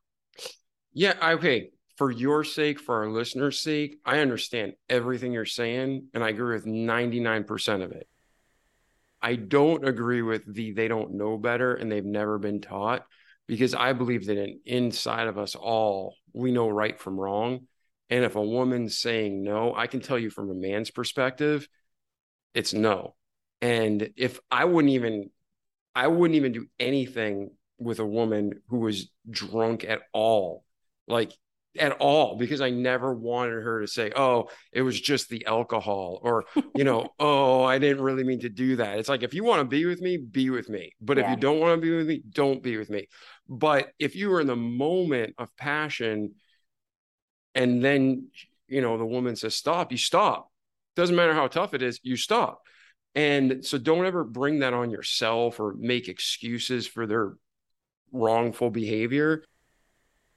Yeah. Okay. For your sake, for our listeners' sake, I understand everything you're saying. And I agree with 99% of it. I don't agree with the they don't know better and they've never been taught because I believe that in, inside of us all, we know right from wrong. And if a woman's saying no, I can tell you from a man's perspective, it's no. And if I wouldn't even, I wouldn't even do anything with a woman who was drunk at all. Like at all because I never wanted her to say, "Oh, it was just the alcohol," or you know, [LAUGHS] "Oh, I didn't really mean to do that." It's like if you want to be with me, be with me. But yeah. if you don't want to be with me, don't be with me. But if you were in the moment of passion, and then you know the woman says stop, you stop. Doesn't matter how tough it is, you stop. And so don't ever bring that on yourself or make excuses for their wrongful behavior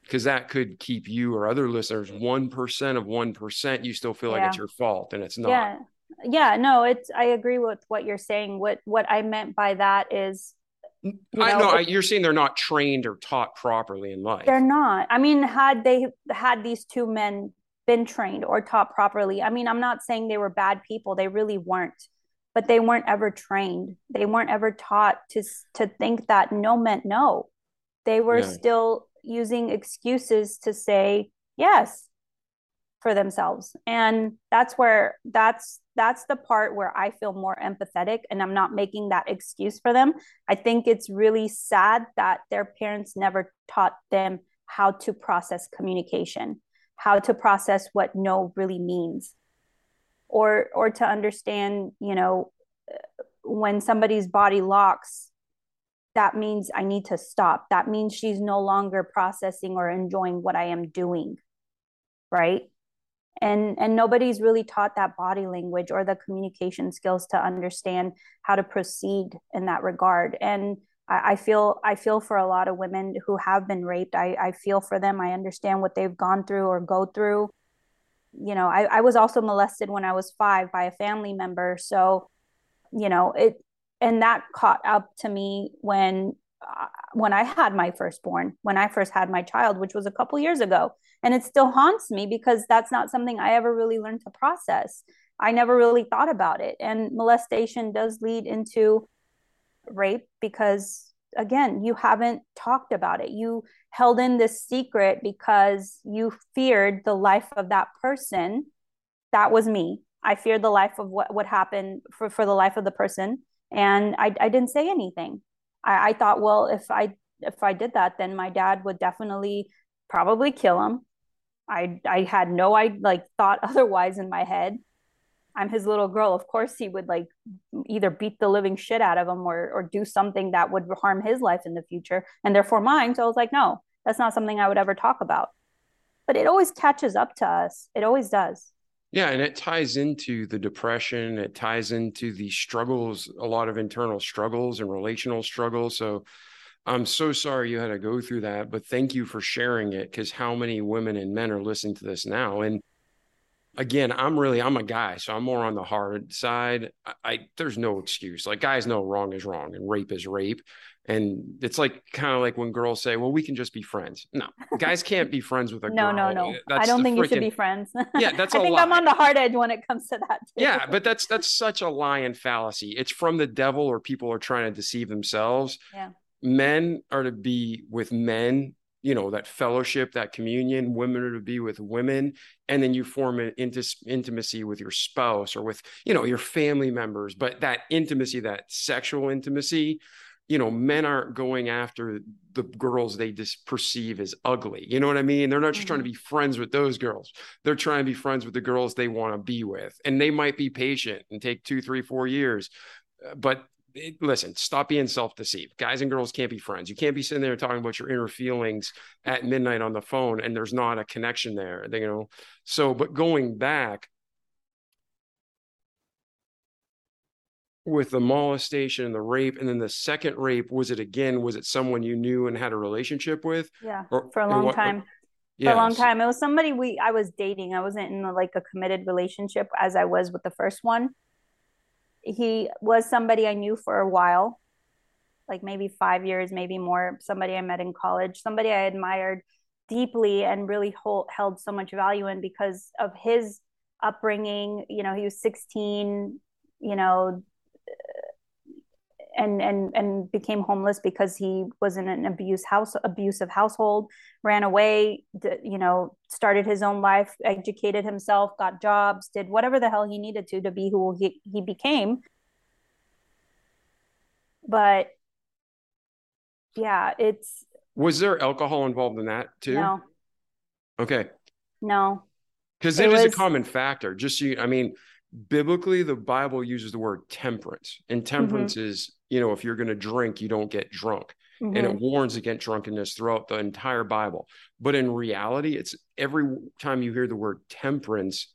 because that could keep you or other listeners 1% of 1% you still feel like it's your fault and it's not yeah yeah no it's i agree with what you're saying what what i meant by that is you know, I know you're saying they're not trained or taught properly in life. They're not. I mean, had they had these two men been trained or taught properly, I mean, I'm not saying they were bad people. They really weren't, but they weren't ever trained. They weren't ever taught to to think that no meant no. They were yeah. still using excuses to say yes for themselves and that's where that's that's the part where i feel more empathetic and i'm not making that excuse for them i think it's really sad that their parents never taught them how to process communication how to process what no really means or or to understand you know when somebody's body locks that means I need to stop. That means she's no longer processing or enjoying what I am doing. Right. And and nobody's really taught that body language or the communication skills to understand how to proceed in that regard. And I, feel I feel for a lot of women who have been raped. I, I feel for them. I understand what they've gone through or go through. You know, I, I was also molested when I was five by a family member. So, you know, it and that caught up to me when uh, when I had my firstborn, when I first had my child, which was a couple years ago, and it still haunts me because that's not something I ever really learned to process. I never really thought about it, and molestation does lead into rape because again, you haven't talked about it. You held in this secret because you feared the life of that person. That was me. I feared the life of what would happen for, for the life of the person and I, I didn't say anything. I, I thought, well, if I if I did that, then my dad would definitely probably kill him. I I had no I like thought [LAUGHS] otherwise in my head. I'm his little girl. Of course he would like either beat the living shit out of him or or do something that would harm his life in the future and therefore mine. So I was like, no, that's not something I would ever talk about. But it always catches up to us. It always does. Yeah, and it ties into the depression. It ties into the struggles, a lot of internal struggles and relational struggles. So I'm so sorry you had to go through that, but thank you for sharing it because how many women and men are listening to this now? And again, I'm really I'm a guy, so I'm more on the hard side. I, I there's no excuse. Like guys know wrong is wrong and rape is rape. And it's like kind of like when girls say, "Well, we can just be friends." No, guys can't be friends with a no, girl. no, no. no. I don't think freaking, you should be friends. Yeah, that's. [LAUGHS] I think lie. I'm on the hard edge when it comes to that. Too. Yeah, but that's that's such a lie and fallacy. It's from the devil, or people are trying to deceive themselves. Yeah. Men are to be with men you know that fellowship that communion women are to be with women and then you form an intimacy with your spouse or with you know your family members but that intimacy that sexual intimacy you know men aren't going after the girls they just perceive as ugly you know what i mean they're not just mm-hmm. trying to mm-hmm. be friends with those girls they're trying to be friends with the girls they want to be with and they might be patient and take two three four years but it, listen, stop being self-deceived. Guys and girls can't be friends. You can't be sitting there talking about your inner feelings at midnight on the phone and there's not a connection there. You know, so but going back with the molestation and the rape, and then the second rape, was it again? Was it someone you knew and had a relationship with? Yeah, or, for a long what, time. Yes. For a long time, it was somebody we I was dating. I wasn't in like a committed relationship as I was with the first one he was somebody I knew for a while, like maybe five years, maybe more. Somebody I met in college, somebody I admired deeply and really hold, held so much value in because of his upbringing. You know, he was 16, you know, and and and became homeless because he was in an abuse house abusive household ran away you know started his own life educated himself got jobs did whatever the hell he needed to to be who he, he became. But yeah it's was there alcohol involved in that too? No. Okay. No. Because it, it is was... a common factor. Just so you i mean biblically the bible uses the word temperance and temperance mm-hmm. is you know if you're going to drink you don't get drunk mm-hmm. and it mm-hmm. warns against drunkenness throughout the entire bible but in reality it's every time you hear the word temperance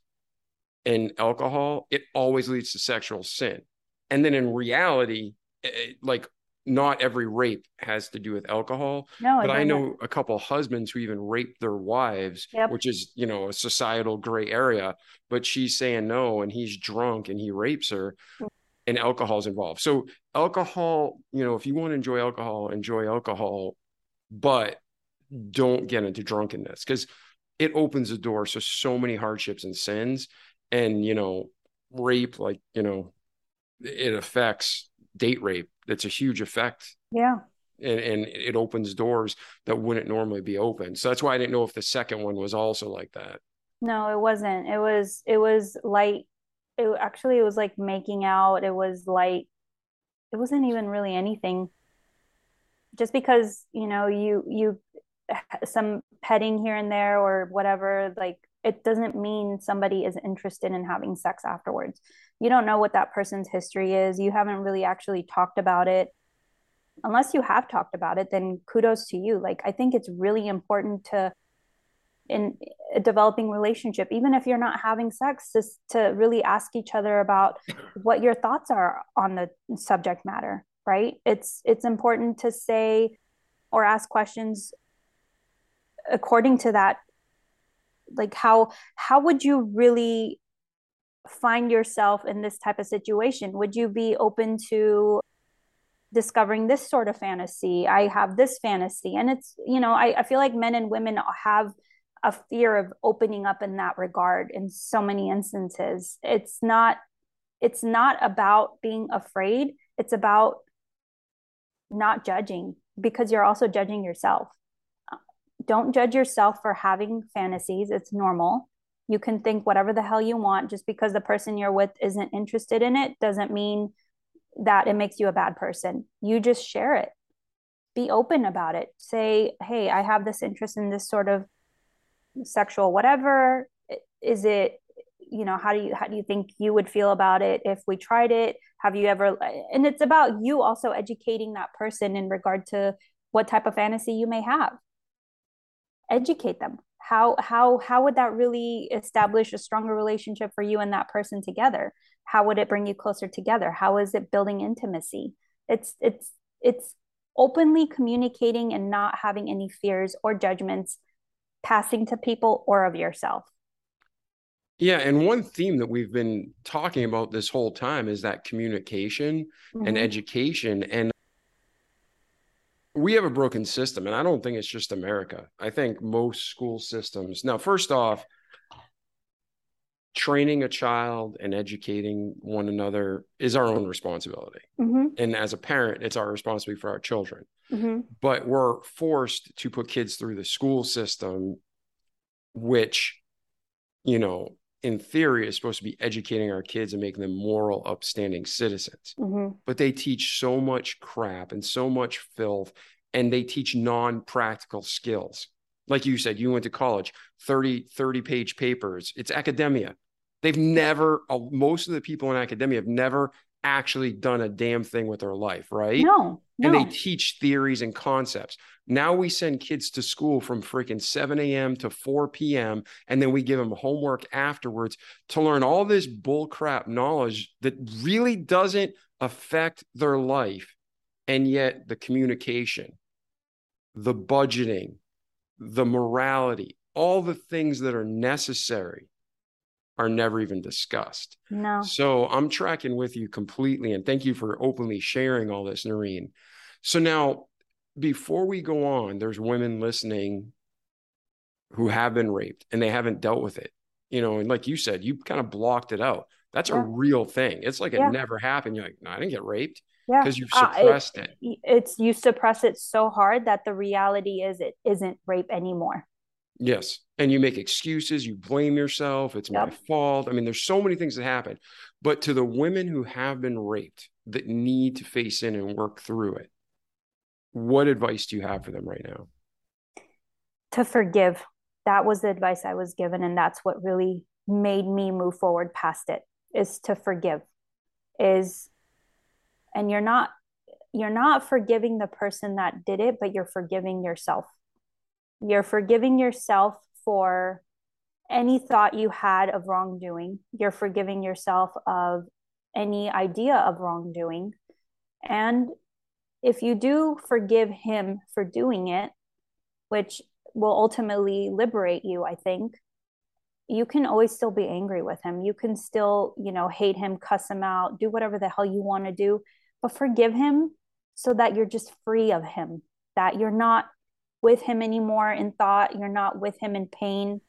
and alcohol it always leads to sexual sin and then in reality it, like not every rape has to do with alcohol. No, but I know a couple husbands who even rape their wives, yep. which is, you know, a societal gray area. But she's saying no, and he's drunk and he rapes her, mm. and alcohol's involved. So alcohol, you know, if you want to enjoy alcohol, enjoy alcohol, but don't get into drunkenness because it opens the door to so many hardships and sins. And, you know, rape, like, you know, it affects date rape that's a huge effect. Yeah. And, and it opens doors that wouldn't normally be open. So that's why i didn't know if the second one was also like that. No it wasn't. It was it was light. It actually it was like making out. It was light. It wasn't even really anything. Just because you know you you some petting here and there or whatever like it doesn't mean somebody is interested in having sex afterwards. You don't know what that person's history is. You haven't really actually talked about it. Unless you have talked about it, then kudos to you. Like, I think it's really important to, in a developing relationship, even if you're not having sex, just to really ask each other about what your thoughts are on the subject matter, right? It's, it's important to say or ask questions according to that like how how would you really find yourself in this type of situation? Would you be open to discovering this sort of fantasy? I have this fantasy. And it's you know I, I feel like men and women have a fear of opening up in that regard in so many instances. It's not it's not about being afraid. It's about not judging because you're also judging yourself don't judge yourself for having fantasies. It's normal. You can think whatever the hell you want. Just because the person you're with isn't interested in it doesn't mean that it makes you a bad person. You just share it. Be open about it. Say, hey, I have this interest in this sort of sexual whatever. Is it, you know, how do you how do you think you would feel about it if we tried it? Have you ever and it's about you also educating that person in regard to what type of fantasy you may have educate them how how how would that really establish a stronger relationship for you and that person together how would it bring you closer together how is it building intimacy it's it's it's openly communicating and not having any fears or judgments passing to people or of yourself Yeah, and one theme that we've been talking about this whole time is that communication and Mhm. education. And we have a broken system, and I don't think it's just America. I think most school systems. Now, first off, training a child and educating one another is our own responsibility. Mhm. And as a parent, it's our responsibility for our children. Mhm. But we're forced to put kids through the school system, which, you know, in theory is supposed to be educating our kids and making them moral, upstanding citizens. Mhm. But they teach so much crap and so much filth, and they teach non-practical skills. Like you said, you went to college, 30, 30 page papers. It's academia. They've never, uh, most of the people in academia have never actually done a damn thing with their life, right? No, and no. they teach theories and concepts. Now we send kids to school from freaking 7 a.m. to 4 p.m. and then we give them homework afterwards to learn all this bullcrap knowledge that really doesn't affect their life. And yet the communication, the budgeting, the morality, all the things that are necessary are never even discussed. no. So I'm tracking with you completely. And thank you for openly sharing all this, Noreen. So now, before we go on, there's women listening who have been raped and they haven't dealt with it. You know, and like you said, you kind of blocked it out. That's a real thing. It's like it Yeah. never happened. You're like, no, I didn't get raped Yeah. because you've Uh, it- suppressed it. it's you suppress it so hard that the reality is it isn't rape anymore. Yes. And you make excuses, you blame yourself, it's my fault. I mean, there's so many things that happen. But to the women who have been raped that need to face in and work through it, what advice do you have for them right now? To forgive. That was the advice I was given, and that's what really made me move forward past it is to forgive. Is and you're not you're not forgiving the person that did it, but you're forgiving yourself. You're forgiving yourself for any thought you had of wrongdoing. You're forgiving yourself of any idea of wrongdoing. And if you do forgive him for doing it, which will ultimately liberate you, I think, you can always still be angry with him. You can still, you know, hate him, cuss him out, do whatever the hell you want to do, but forgive him so that you're just free of him, that you're not with him anymore in thought, you're not with him in pain,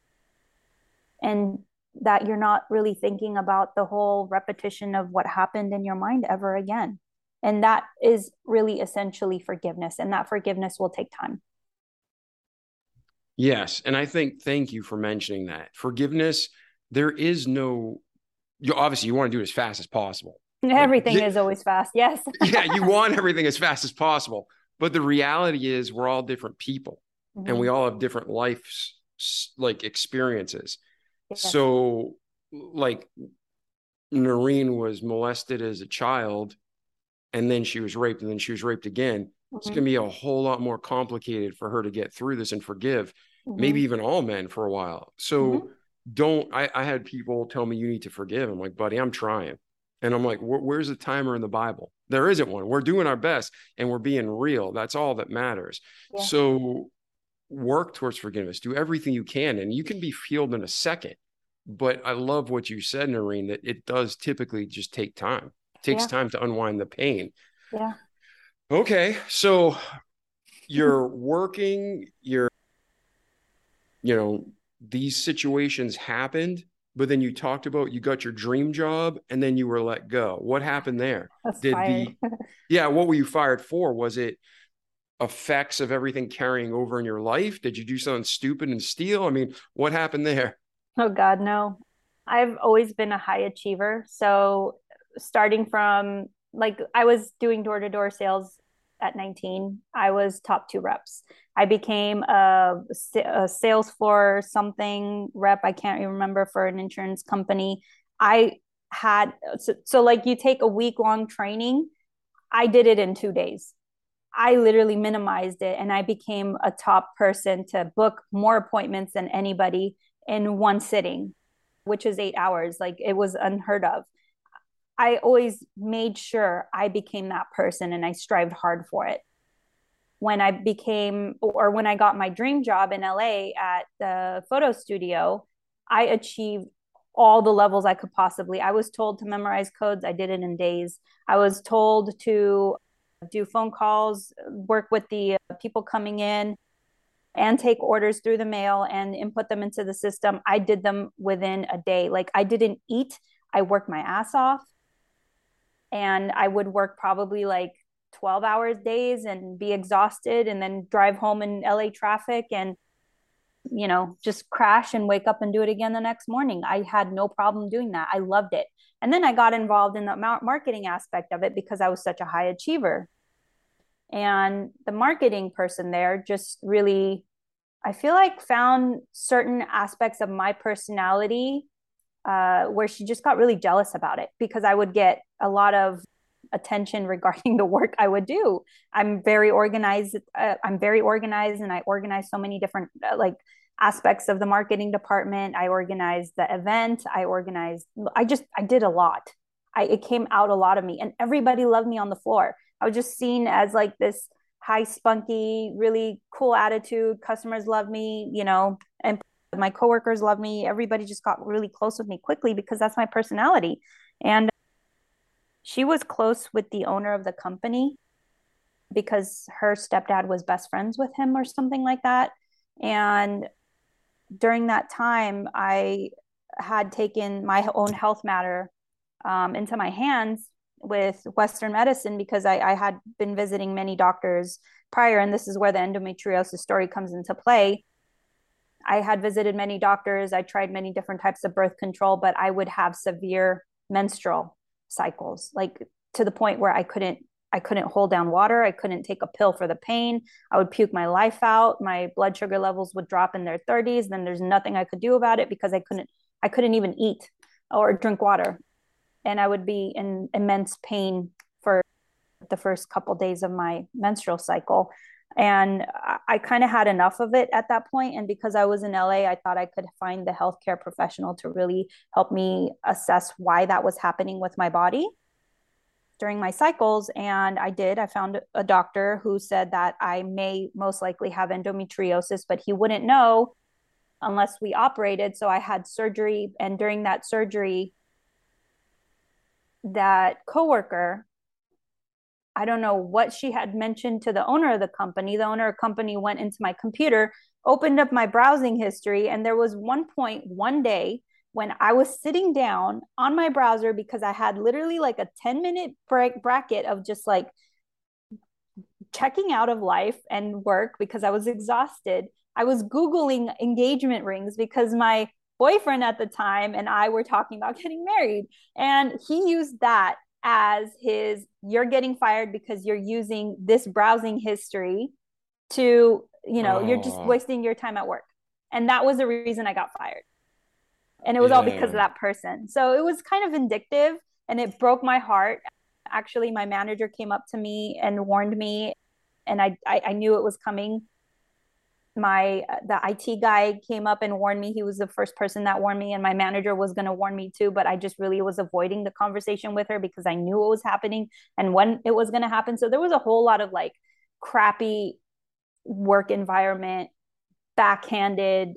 and that you're not really thinking about the whole repetition of what happened in your mind ever again. And that is really essentially forgiveness, and that forgiveness will take time. Yes. And I think, thank you for mentioning that. Forgiveness, there is no, you obviously you want to do it as fast as possible. [LAUGHS] Everything yeah. is always fast. Yes. [LAUGHS] yeah, you [LAUGHS] want everything as fast as possible. But the reality is, we're all different people and we all have different life like experiences. Yes. So, like, Noreen was molested as a child and then she was raped and then she was raped again. It's Mhm. going to be a whole lot more complicated for her to get through this and forgive, Mhm. maybe even all men for a while. So, Mhm. don't. I, I had people tell me you need to forgive. I'm like, buddy, I'm trying. And I'm like, where's the timer in the Bible? There isn't one. We're doing our best and we're being real. That's all that matters. Yeah. So work towards forgiveness. Do everything you can, and you can be healed in a second. But I love what you said, Noreen, that it does typically just take time. It takes Yeah. time to unwind the pain. Yeah. Okay. So you're working, you're, you know, these situations happened, but then you talked about you got your dream job and then you were let go. What happened there? [LAUGHS] Did fired. [LAUGHS] Yeah. What were you fired for? Was it effects of everything carrying over in your life? Did you do something stupid and steal? I mean, what happened there? Oh God, no. I've always been a high achiever. So starting from like I was doing door to door sales at 19. I was top two reps. I became a, a sales floor something rep. I can't even remember for an insurance company. I had so, so like you take a week long training. I did it in two days. I literally minimized it and I became a top person to book more appointments than anybody in one sitting, which is eight hours. Like it was unheard of. I always made sure I became that person and I strived hard for it. When I became, or when I got my dream job in LA at the photo studio, I achieved all the levels I could possibly. I was told to memorize codes. I did it in days. I was told to do phone calls, work with the people coming in, and take orders through the mail and input them into the system. I did them within a day. Like I didn't eat, I worked my ass off. And I would work probably like 12 hours days and be exhausted and then drive home in LA traffic and you know just crash and wake up and do it again the next morning. I had no problem doing that. I loved it. And then I got involved in the marketing aspect of it because I was such a high achiever. And the marketing person there just really, I feel like, found certain aspects of my personality uh, where she just got really jealous about it because I would get a lot of attention [LAUGHS] regarding the work I would do. I'm very organized. Uh, I'm very organized, and I organize so many different uh, like aspects of the marketing department. I organized the event. I organized. I just I did a lot. I it came out a lot of me, and everybody loved me on the floor. I was just seen as like this high spunky, really cool attitude. Customers love me, you know, and my coworkers loved me. Everybody just got really close with me quickly because that's my personality. And she was close with the owner of the company because her stepdad was best friends with him or something like that. And during that time, I had taken my own health matter um, into my hands with Western medicine because I, I had been visiting many doctors prior, and this is where the endometriosis story comes into play. I had visited many doctors, I tried many different types of birth control, but I would have severe menstrual cycles, like to the point where I couldn't I couldn't hold down water. I couldn't take a pill for the pain. I would puke my life out. My blood sugar levels would drop in their 30s. Then there's nothing I could do about it because I couldn't I couldn't even eat or drink water and I would be in immense pain for the first couple days of my menstrual cycle. And I, kind of had enough of it at that point. And because I was in LA, I thought I could find the healthcare professional to really help me assess why that was happening with my body during my cycles. And I did. I found a doctor who said that I may most likely have endometriosis, but he wouldn't know unless we operated. So I had surgery. And during that surgery, that coworker I don't know what she had mentioned to the owner of the company. The owner of the company went into my computer, opened up my browsing history, and there was one point one day when I was sitting down on my browser because I had literally like a 10 minute break bracket of just like checking out of life and work because I was exhausted. I was Googling engagement rings because my boyfriend at the time and I were talking about [LAUGHS] getting married. And he used that as his you're getting fired because you're using this browsing history to, you know, oh. you're just oh. wasting your time at work. And that was the reason I got fired. And it was yeah. all because of that person. So it was kind of vindictive and it broke my heart. Actually, my manager came up to me and warned me, and I, I, I knew it was coming my the IT guy came up and warned me. He was the first person that warned me, and my manager was going to warn me too. But I just really was avoiding the conversation with her because I knew what was happening and when it was going to happen. So there was a whole lot of like crappy work environment, backhanded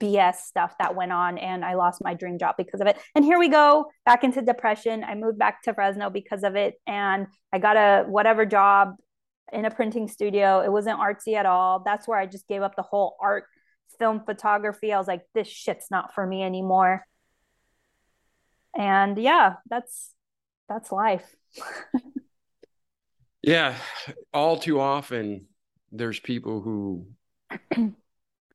BS stuff that went on, and I lost my dream job because of it. And here we go back into depression. I moved back to Fresno because of it, and I got a whatever job in a printing studio. It wasn't artsy at all. That's where I just gave up the whole art film photography. I was like, this shit's not for me anymore. And yeah, that's that's life. [LAUGHS] yeah, all too often there's people who [CLEARS THROAT]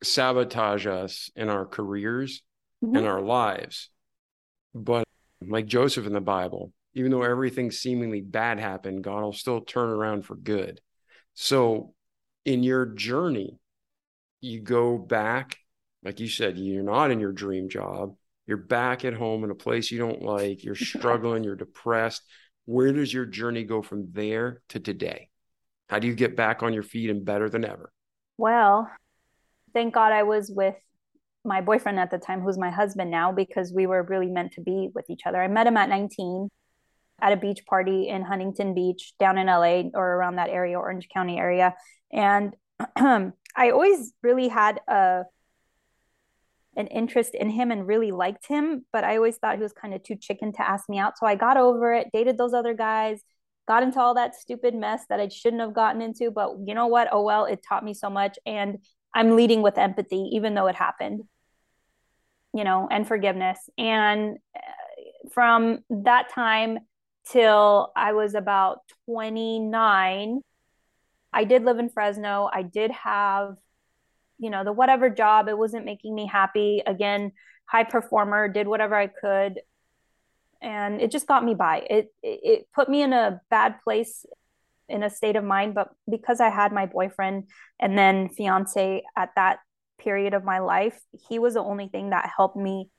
sabotage us in our careers mm-hmm. and our lives. But like Joseph in the Bible, even though everything seemingly bad happened, God will still turn around for good. So, in your journey, you go back, like you said, you're not in your dream job. You're back at home in a place you don't like. You're [LAUGHS] struggling. You're depressed. Where does your journey go from there to today? How do you get back on your feet and better than ever? Well, thank God I was with my boyfriend at the time, who's my husband now, because we were really meant to be with each other. I met him at 19 at a beach party in Huntington Beach down in LA or around that area, Orange County area. And [CLEARS THROAT] I always really had a an interest in him and really liked him, but I always thought he was kind of too chicken to ask me out. So I got over it, dated those other guys, got into all that stupid mess that I shouldn't have gotten into. But you know what? Oh, well, it taught me so much. And I'm leading with empathy, even though it happened, you know, and forgiveness. And uh, from that time till I was about 29, I did live in Fresno. I did have you know, the whatever job, it wasn't making me happy. Again, high performer, did whatever I could. And it just got me by. It, it put me in a bad place in a state of mind, but because I had my boyfriend and then fiance at that period of my life, he was the only thing that helped me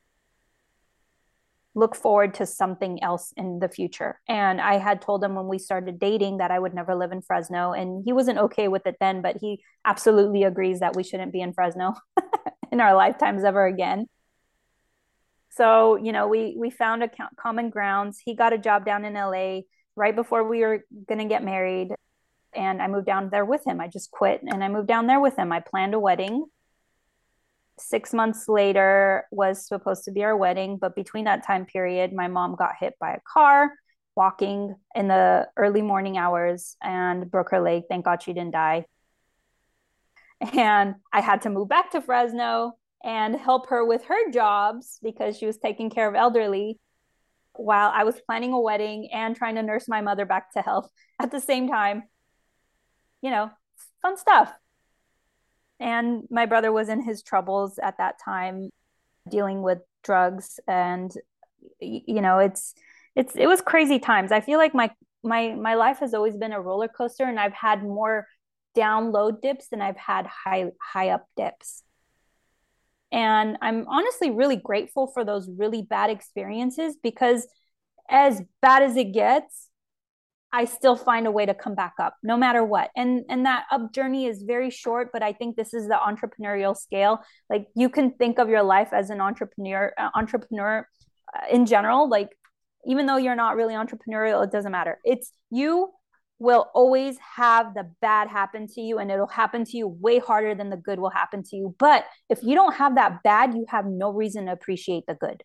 look forward to something else in the future. And I had told him when we started dating that I would never live in Fresno. And he wasn't okay with it then, but he absolutely agrees that we shouldn't be in Fresno [LAUGHS] in our lifetimes ever again. So, you know, we we found a common grounds. He got a job down in LA right before we were going to get married. And I moved down there with him. I just quit and I moved down there with him. I planned a wedding six months later was supposed to be our wedding but between that time period my mom got hit by a car walking in the early morning hours and broke her leg. Thank god she didn't die. And i had to move back to fresno and help her with her jobs because she was taking care of elderly while i was planning a wedding and trying to nurse my mother back to health [LAUGHS] at the same time. You know fun stuff and my brother was in his troubles at that time dealing with drugs and you know it's it's it was crazy times. I feel like my my my life has always been a roller coaster and i've had more down low dips than i've had high high up dips. And i'm honestly really grateful for those really bad experiences because as bad as it gets I still find a way to come back up no matter what. And and that up journey is very short, but I think this is the entrepreneurial scale. Like you can think of your life as an entrepreneur uh, entrepreneur uh, in general, like even though you're not really entrepreneurial, it doesn't matter. It's you will always have the bad happen to you and it'll happen to you way harder than the good will happen to you. But if you don't have that bad, you have no reason to appreciate the good.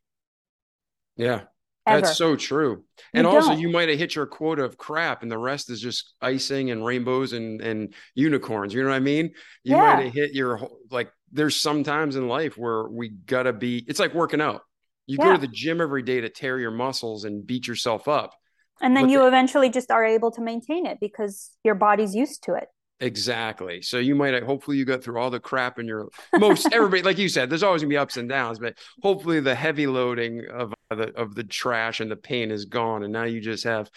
Yeah. Ever. That's so true. And you also, don't. you might have hit your quota of crap, and the rest is just icing and rainbows and and unicorns. You know what I mean? You yeah. might have hit your like. There's some times in life where we gotta be. It's like working out. You yeah. go to the gym every day to tear your muscles and beat yourself up, and then you the, eventually just are able to maintain it because your body's used to it. Exactly. So you might hopefully you got through all the crap in your most everybody like you said. There's always gonna be ups and downs, but hopefully the heavy loading of the of the trash and the pain is gone, and now you just have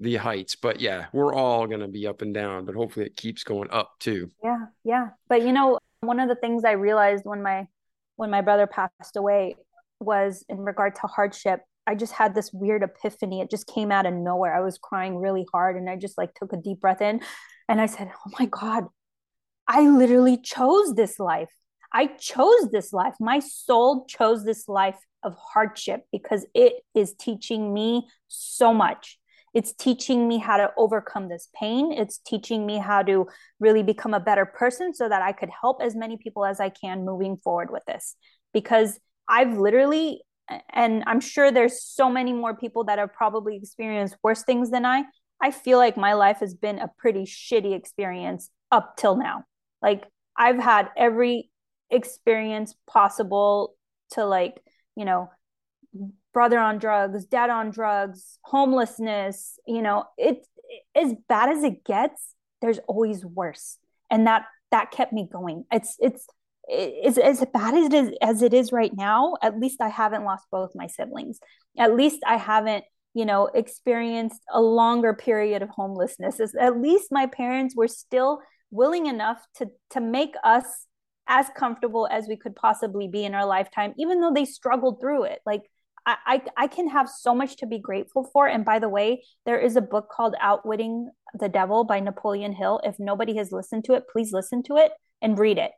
the heights. But yeah, we're all gonna be up and down, but hopefully it keeps going up too. Yeah, yeah. But you know, one of the things I realized when my when my brother passed away was in regard to hardship. I just had this weird epiphany. It just came out of nowhere. I was crying really hard, and I just like took a deep breath in and I said, Oh my God, I literally chose this life. I chose this life. My soul chose this life of hardship because it is teaching me so much. It's teaching me how to overcome this pain. It's teaching me how to really become a better person so that I could help as many people as I can moving forward with this. Because I've literally, and I'm sure there's so many more people that have probably experienced worse things than I. I feel like my life has been a pretty shitty experience up till now. Like I've had every experience possible to like, you know, brother on drugs, dad on drugs, homelessness, you know, it, it as bad as it gets, there's always worse. And that that kept me going. It's it's it's as bad as it is as it is right now. At least I haven't lost both my siblings. At least I haven't you know experienced a longer period of homelessness at least my parents were still willing enough to to make us as comfortable as we could possibly be in our lifetime even though they struggled through it like I, I can have so much to be grateful for. And by the way, there is a book called Outwitting the Devil by Napoleon Hill. If nobody has listened to it, please listen to it and read it.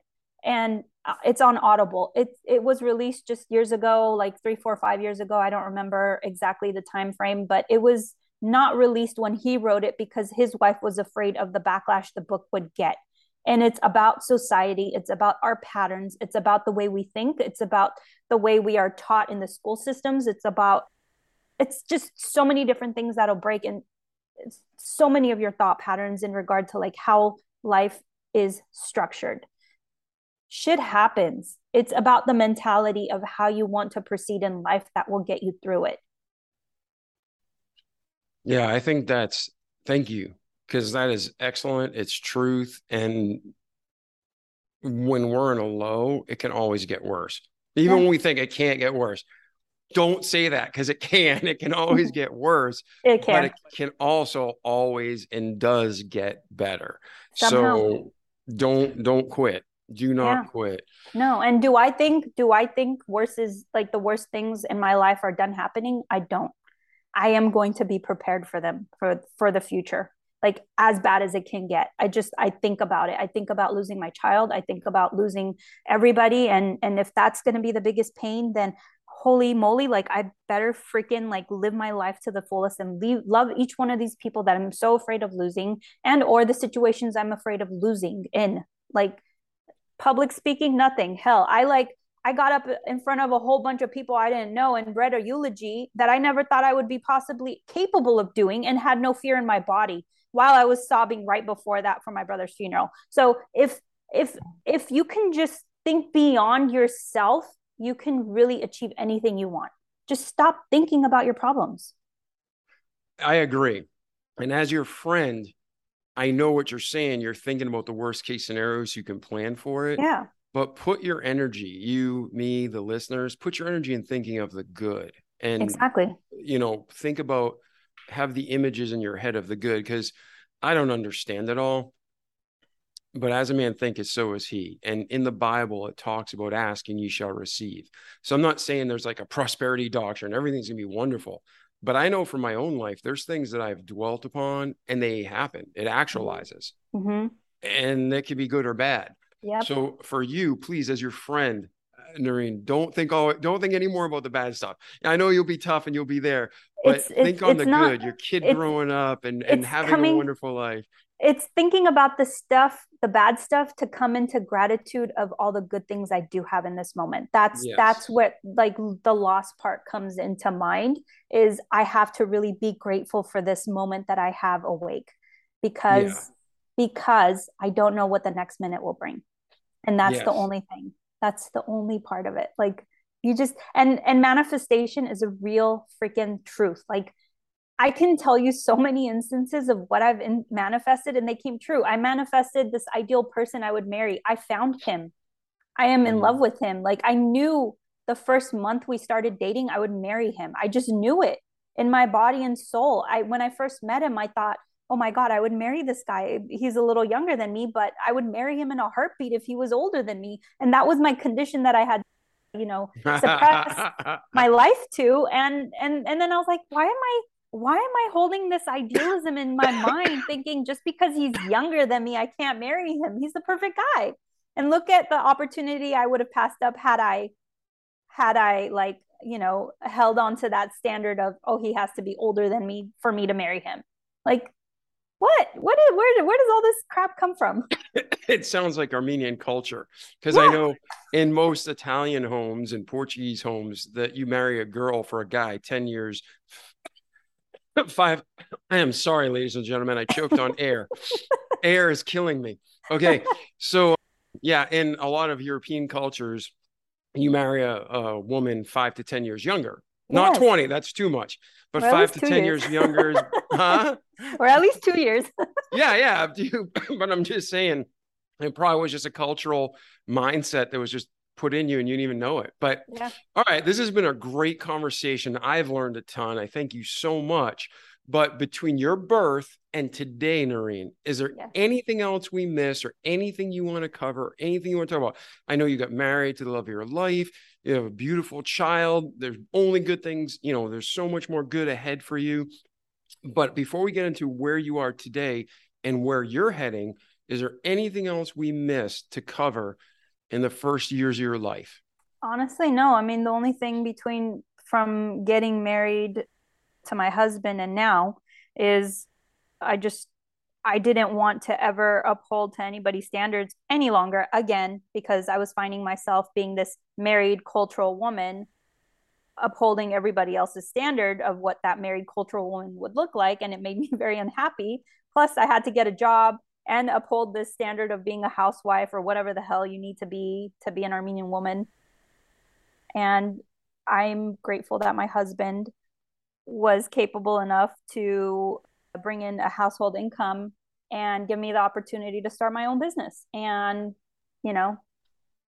And uh, it's on Audible. It it was released just years ago, like three, four, five years ago. I don't remember exactly the time frame, but it was not released when he wrote it because his wife was afraid of the backlash the book would get. And it's about society it's about our patterns it's about the way we think it's about the way we are taught in the school systems it's about it's just so many different things that'll break and so many of your thought patterns in regard to like how life is structured. Shit happens. It's about the mentality of how you want to proceed in life that will get you through it. Yeah i think that's thank you because that is excellent. It's truth. And when we're in a low, it can always get worse. Even when we think it can't get worse. Don't say that because it can. [LAUGHS] It can always [LAUGHS] get worse. it can. But it can also always and does get better. Somehow. So don't don't quit. Do not yeah. quit. No. And do I think do I think worse is like the worst things in my life are done happening? I don't. I am going to be prepared for them for for the future like as bad as it can get. I just i think about it. I think about losing my child. I think about losing everybody. And and if that's going to be the biggest pain then holy moly like i better freaking like live my life to the fullest and leave, love each one of these people that i'm so afraid of losing and or the situations i'm afraid of losing in. Like public speaking nothing. Hell i like I got up in front of a whole bunch of people I didn't know and read a eulogy that I never thought I would be possibly capable of doing and had no fear in my body while I was sobbing right before that for my brother's funeral. So if if if you can just think beyond yourself, you can really achieve anything you want. Just stop thinking about your problems. I agree. And as your friend, I know what you're saying. You're thinking about the worst case scenarios you can plan for it. Yeah. But put your energy, you, me, the listeners, put your energy in thinking of the good. And exactly, you know, think about have the images in your head of the good because I don't understand it all. But as a man thinketh, so is he. And in the Bible, it talks about asking, ye shall receive. So I'm not saying there's like a prosperity doctrine, everything's gonna be wonderful. But I know from my own life, there's things that I've dwelt upon and they happen. It actualizes. Mm-hmm. And that could be good or bad. Yep. So for you, please, as your friend, Noreen, don't think oh don't think anymore about the bad stuff. I know you'll be tough and you'll be there, but it's, think it's, on the not, good. Your kid growing up and and having coming, a wonderful life. It's thinking about the stuff, the bad stuff, to come into gratitude of all the good things I do have in this moment. That's yes. that's what like the lost part comes into mind. Is I have to really be grateful for this moment that I have awake, because yeah. because I don't know what the next minute will bring, and that's yes. the only thing that's the only part of it. Like you just and and manifestation is a real freaking truth. Like i can tell you so many instances of what i've in, manifested and they came true. I manifested this ideal person i would marry. I found him. I am in love mm-hmm. with him. Like i knew the first month we started dating i would marry him. I just knew it in my body and soul. I when i first met him i thought oh my God, I would marry this guy. He's a little younger than me, but I would marry him in a heartbeat if he was older than me. And that was my condition that I had, you know, suppressed [LAUGHS] my life to. And and and then I was like, why am I why am I holding this idealism in my mind, [LAUGHS] thinking just because he's younger than me, I can't marry him? He's the perfect guy. And look at the opportunity I would have passed up had I had I like, you know, held on to that standard of, oh, he has to be older than me for me to marry him. Like what what is where where does all this crap come from? [COUGHS] It sounds like armenian culture because yeah. i know in most italian homes and portuguese homes that you marry a girl for a guy 10 years five i am sorry ladies and gentlemen i choked on [LAUGHS] air. Air is killing me. Okay so yeah in a lot of european cultures you marry a, a woman five to ten years younger not yes. 20 that's too much. But five to 10 years, years younger [LAUGHS] huh? Or at least two years. [LAUGHS] Yeah yeah [LAUGHS] but i'm just saying it probably was just a cultural mindset that was just put in you and you didn't even know it. But yeah. all right this has been a great conversation. I've learned a ton. I thank you so much. But between your birth and today, Noreen, is there anything else we missed or anything you want to cover, or anything you want to talk about? I know you got married to the love of your life. You have a beautiful child. There's only good things, you know, there's so much more good ahead for you. But before we get into where you are today and where you're heading, is there anything else we missed to cover in the first years of your life? Honestly, no. I mean, the only thing between from getting married to my husband and now is I just I didn't want to ever uphold to anybody's standards any longer again because I was finding myself being this married cultural woman upholding everybody else's standard of what that married cultural woman would look like and it made me [LAUGHS] very unhappy. Plus I had to get a job and uphold this standard of being a housewife or whatever the hell you need to be to be an Armenian woman. And I'm grateful that my husband was capable enough to bring in a household income and give me the opportunity to start my own business. And, you know,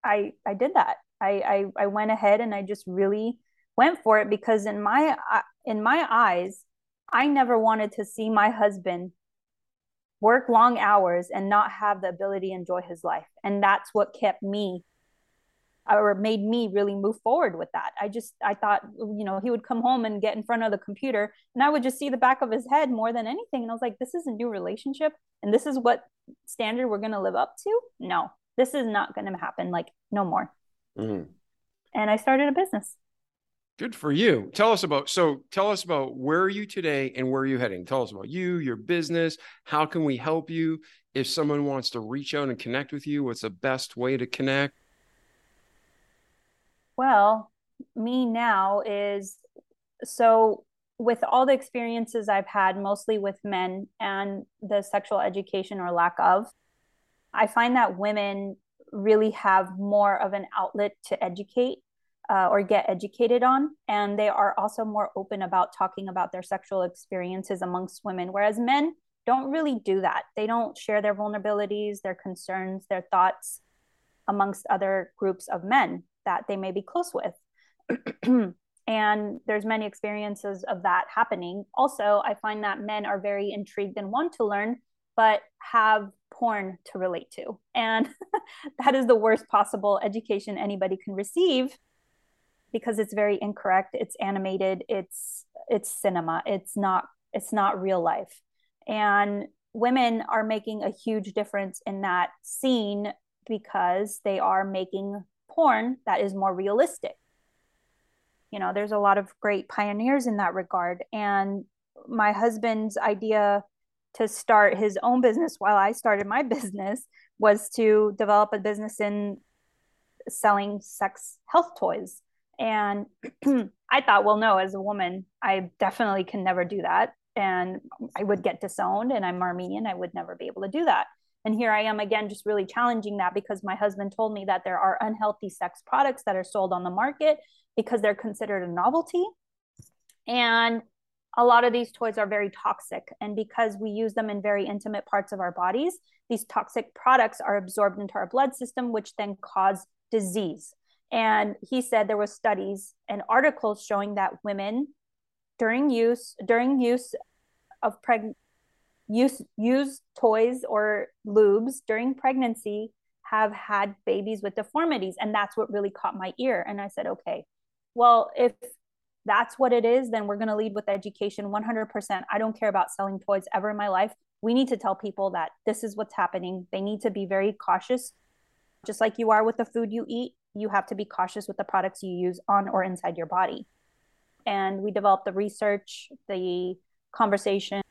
I I did that. I I, I went ahead and I just really went for it because in my uh, in my eyes, I never wanted to see my husband work long hours and not have the ability to enjoy his life. And that's what kept me or made me really move forward with that. I just I thought you know he would come home and get in front of the computer and I would just see the back of his head more than anything and I was like this is a new relationship and this is what standard we're going to live up to? No. This is not going to happen like no more. Mm-hmm. And I started a business. Good for you. Tell us about so tell us about where are you today and where are you heading? Tell us about you, your business, how can we help you? If someone wants to reach out and connect with you, what's the best way to connect? Well, me now is so with all the experiences I've had, mostly with men and the sexual education or lack of, I find that women really have more of an outlet to educate uh, or get educated on. And they are also more open about talking about their sexual experiences amongst women, whereas men don't really do that. They don't share their vulnerabilities, their concerns, their thoughts amongst other groups of men that they may be close with. [CLEARS THROAT] and there's many experiences of that happening. Also, I find that men are very intrigued and want to learn, but have porn to relate to. And [LAUGHS] that is the worst possible education anybody can receive because it's very incorrect, it's animated, it's it's cinema. It's not it's not real life. And women are making a huge difference in that scene because they are making porn that is more realistic. You know, there's a lot of great pioneers in that regard. And my husband's idea to start his own business while I started my [LAUGHS] business was to develop a business in selling sex health toys. And [CLEARS THROAT] I thought, well, no, as a woman, I definitely can never do that. And I would get disowned, and I'm Armenian. I would never be able to do that. And here I am again, just really challenging that because my husband told me that there are unhealthy sex products that are sold on the market because they're considered a novelty. And a lot of these toys are very toxic. And because we use them in very intimate parts of our bodies, these toxic products are absorbed into our blood system, which then cause disease. And he said there was studies and articles showing that women during use during use of preg- use use toys or lubes during pregnancy have had babies with deformities and that's what really caught my ear. And i said okay well if that's what it is then we're going to lead with education 100% i don't care about selling toys ever in my life. We need to tell people that this is what's happening. They need to be very cautious. Just like you are with the food you eat you have to be cautious with the products you use on or inside your body. And we developed the research the conversation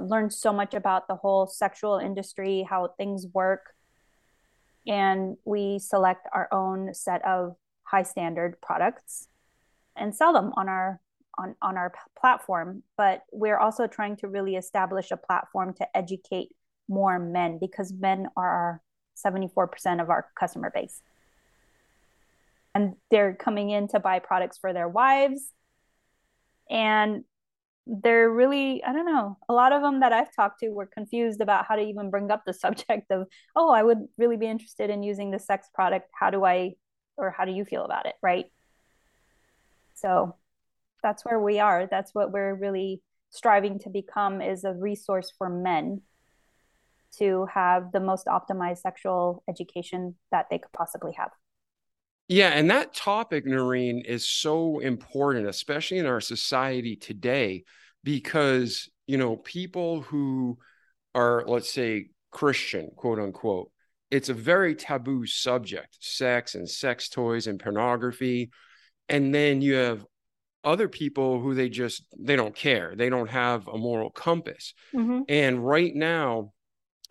learned so much about the whole sexual industry, how things work. And we select our own set of high standard products and sell them on our on, on our platform. But we're also trying to really establish a platform to educate more men because men are 74% of our customer base. And they're coming in to buy products for their wives. And they're really i don't know a lot of them that i've talked to were confused about how to even bring up the [LAUGHS] subject of oh i would really be interested in using the sex product. How do i or how do you feel about it? Right? So that's where we are. That's what we're really striving to become is a resource for men to have the most optimized sexual education that they could possibly have yeah, and that topic, Noreen, is so important, especially in our society today, because you know people who are, let's say, Christian, quote unquote, it's a very taboo subject: sex and sex toys and pornography. And then you have other people who they just they don't care they don't have a moral compass Mhm. and right now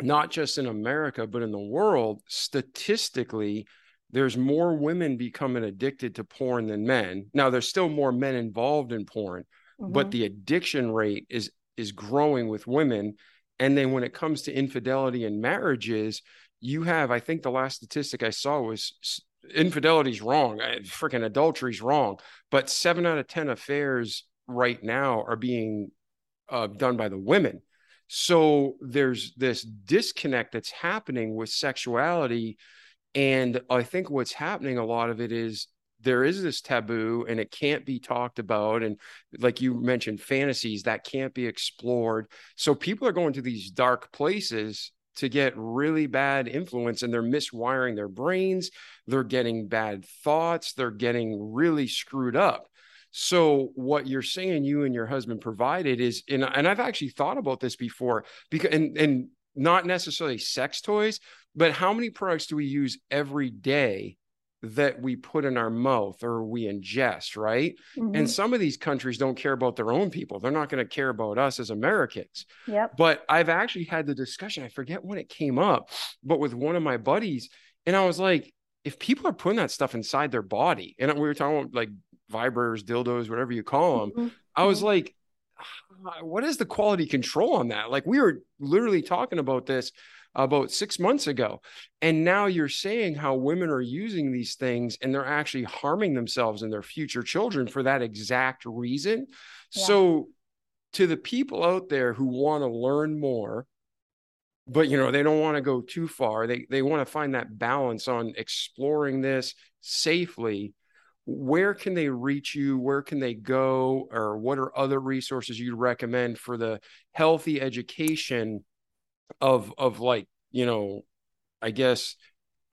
not just in america but in the world statistically there's more women becoming addicted to porn than men. Now there's still more men involved in porn but Mhm. the addiction rate is is growing with women. And then when it comes to infidelity in marriages you have i think the last statistic i saw was infidelity's wrong. Freaking adultery's wrong. But 7 out of 10 affairs right now are being uh, done by the women. So there's this disconnect that's happening with sexuality and i think what's happening a lot of it is there is this taboo and it can't be talked about. And like you mentioned fantasies that can't be explored. So people are going to these dark places to get really bad influence and they're miswiring their brains. They're getting bad thoughts. They're getting really screwed up. So what you're saying you and your husband provided is and, and i've actually thought about this before because and, and not necessarily sex toys but how many products do we use every day that we put in our mouth or we ingest right Mhm. and some of these countries don't care about their own people they're not going to care about us as americans Yep. but I've actually had the discussion. I forget when it came up, but with one of my buddies, and I was like, if people are putting that stuff inside their body, and we were talking about like vibrators, dildos, whatever you call them, Mhm. I was Mhm. like, "Ah, what is the quality control on that? Like we were literally talking about this about six months ago, and now you're saying how women are using these things and they're actually harming themselves and their future children for that exact reason. Yeah. So to the people out there who want to learn more but you know they don't want to go too far they they want to find that balance on exploring this safely where can they reach you where can they go or what are other resources you'd recommend for the healthy education of of like you know i guess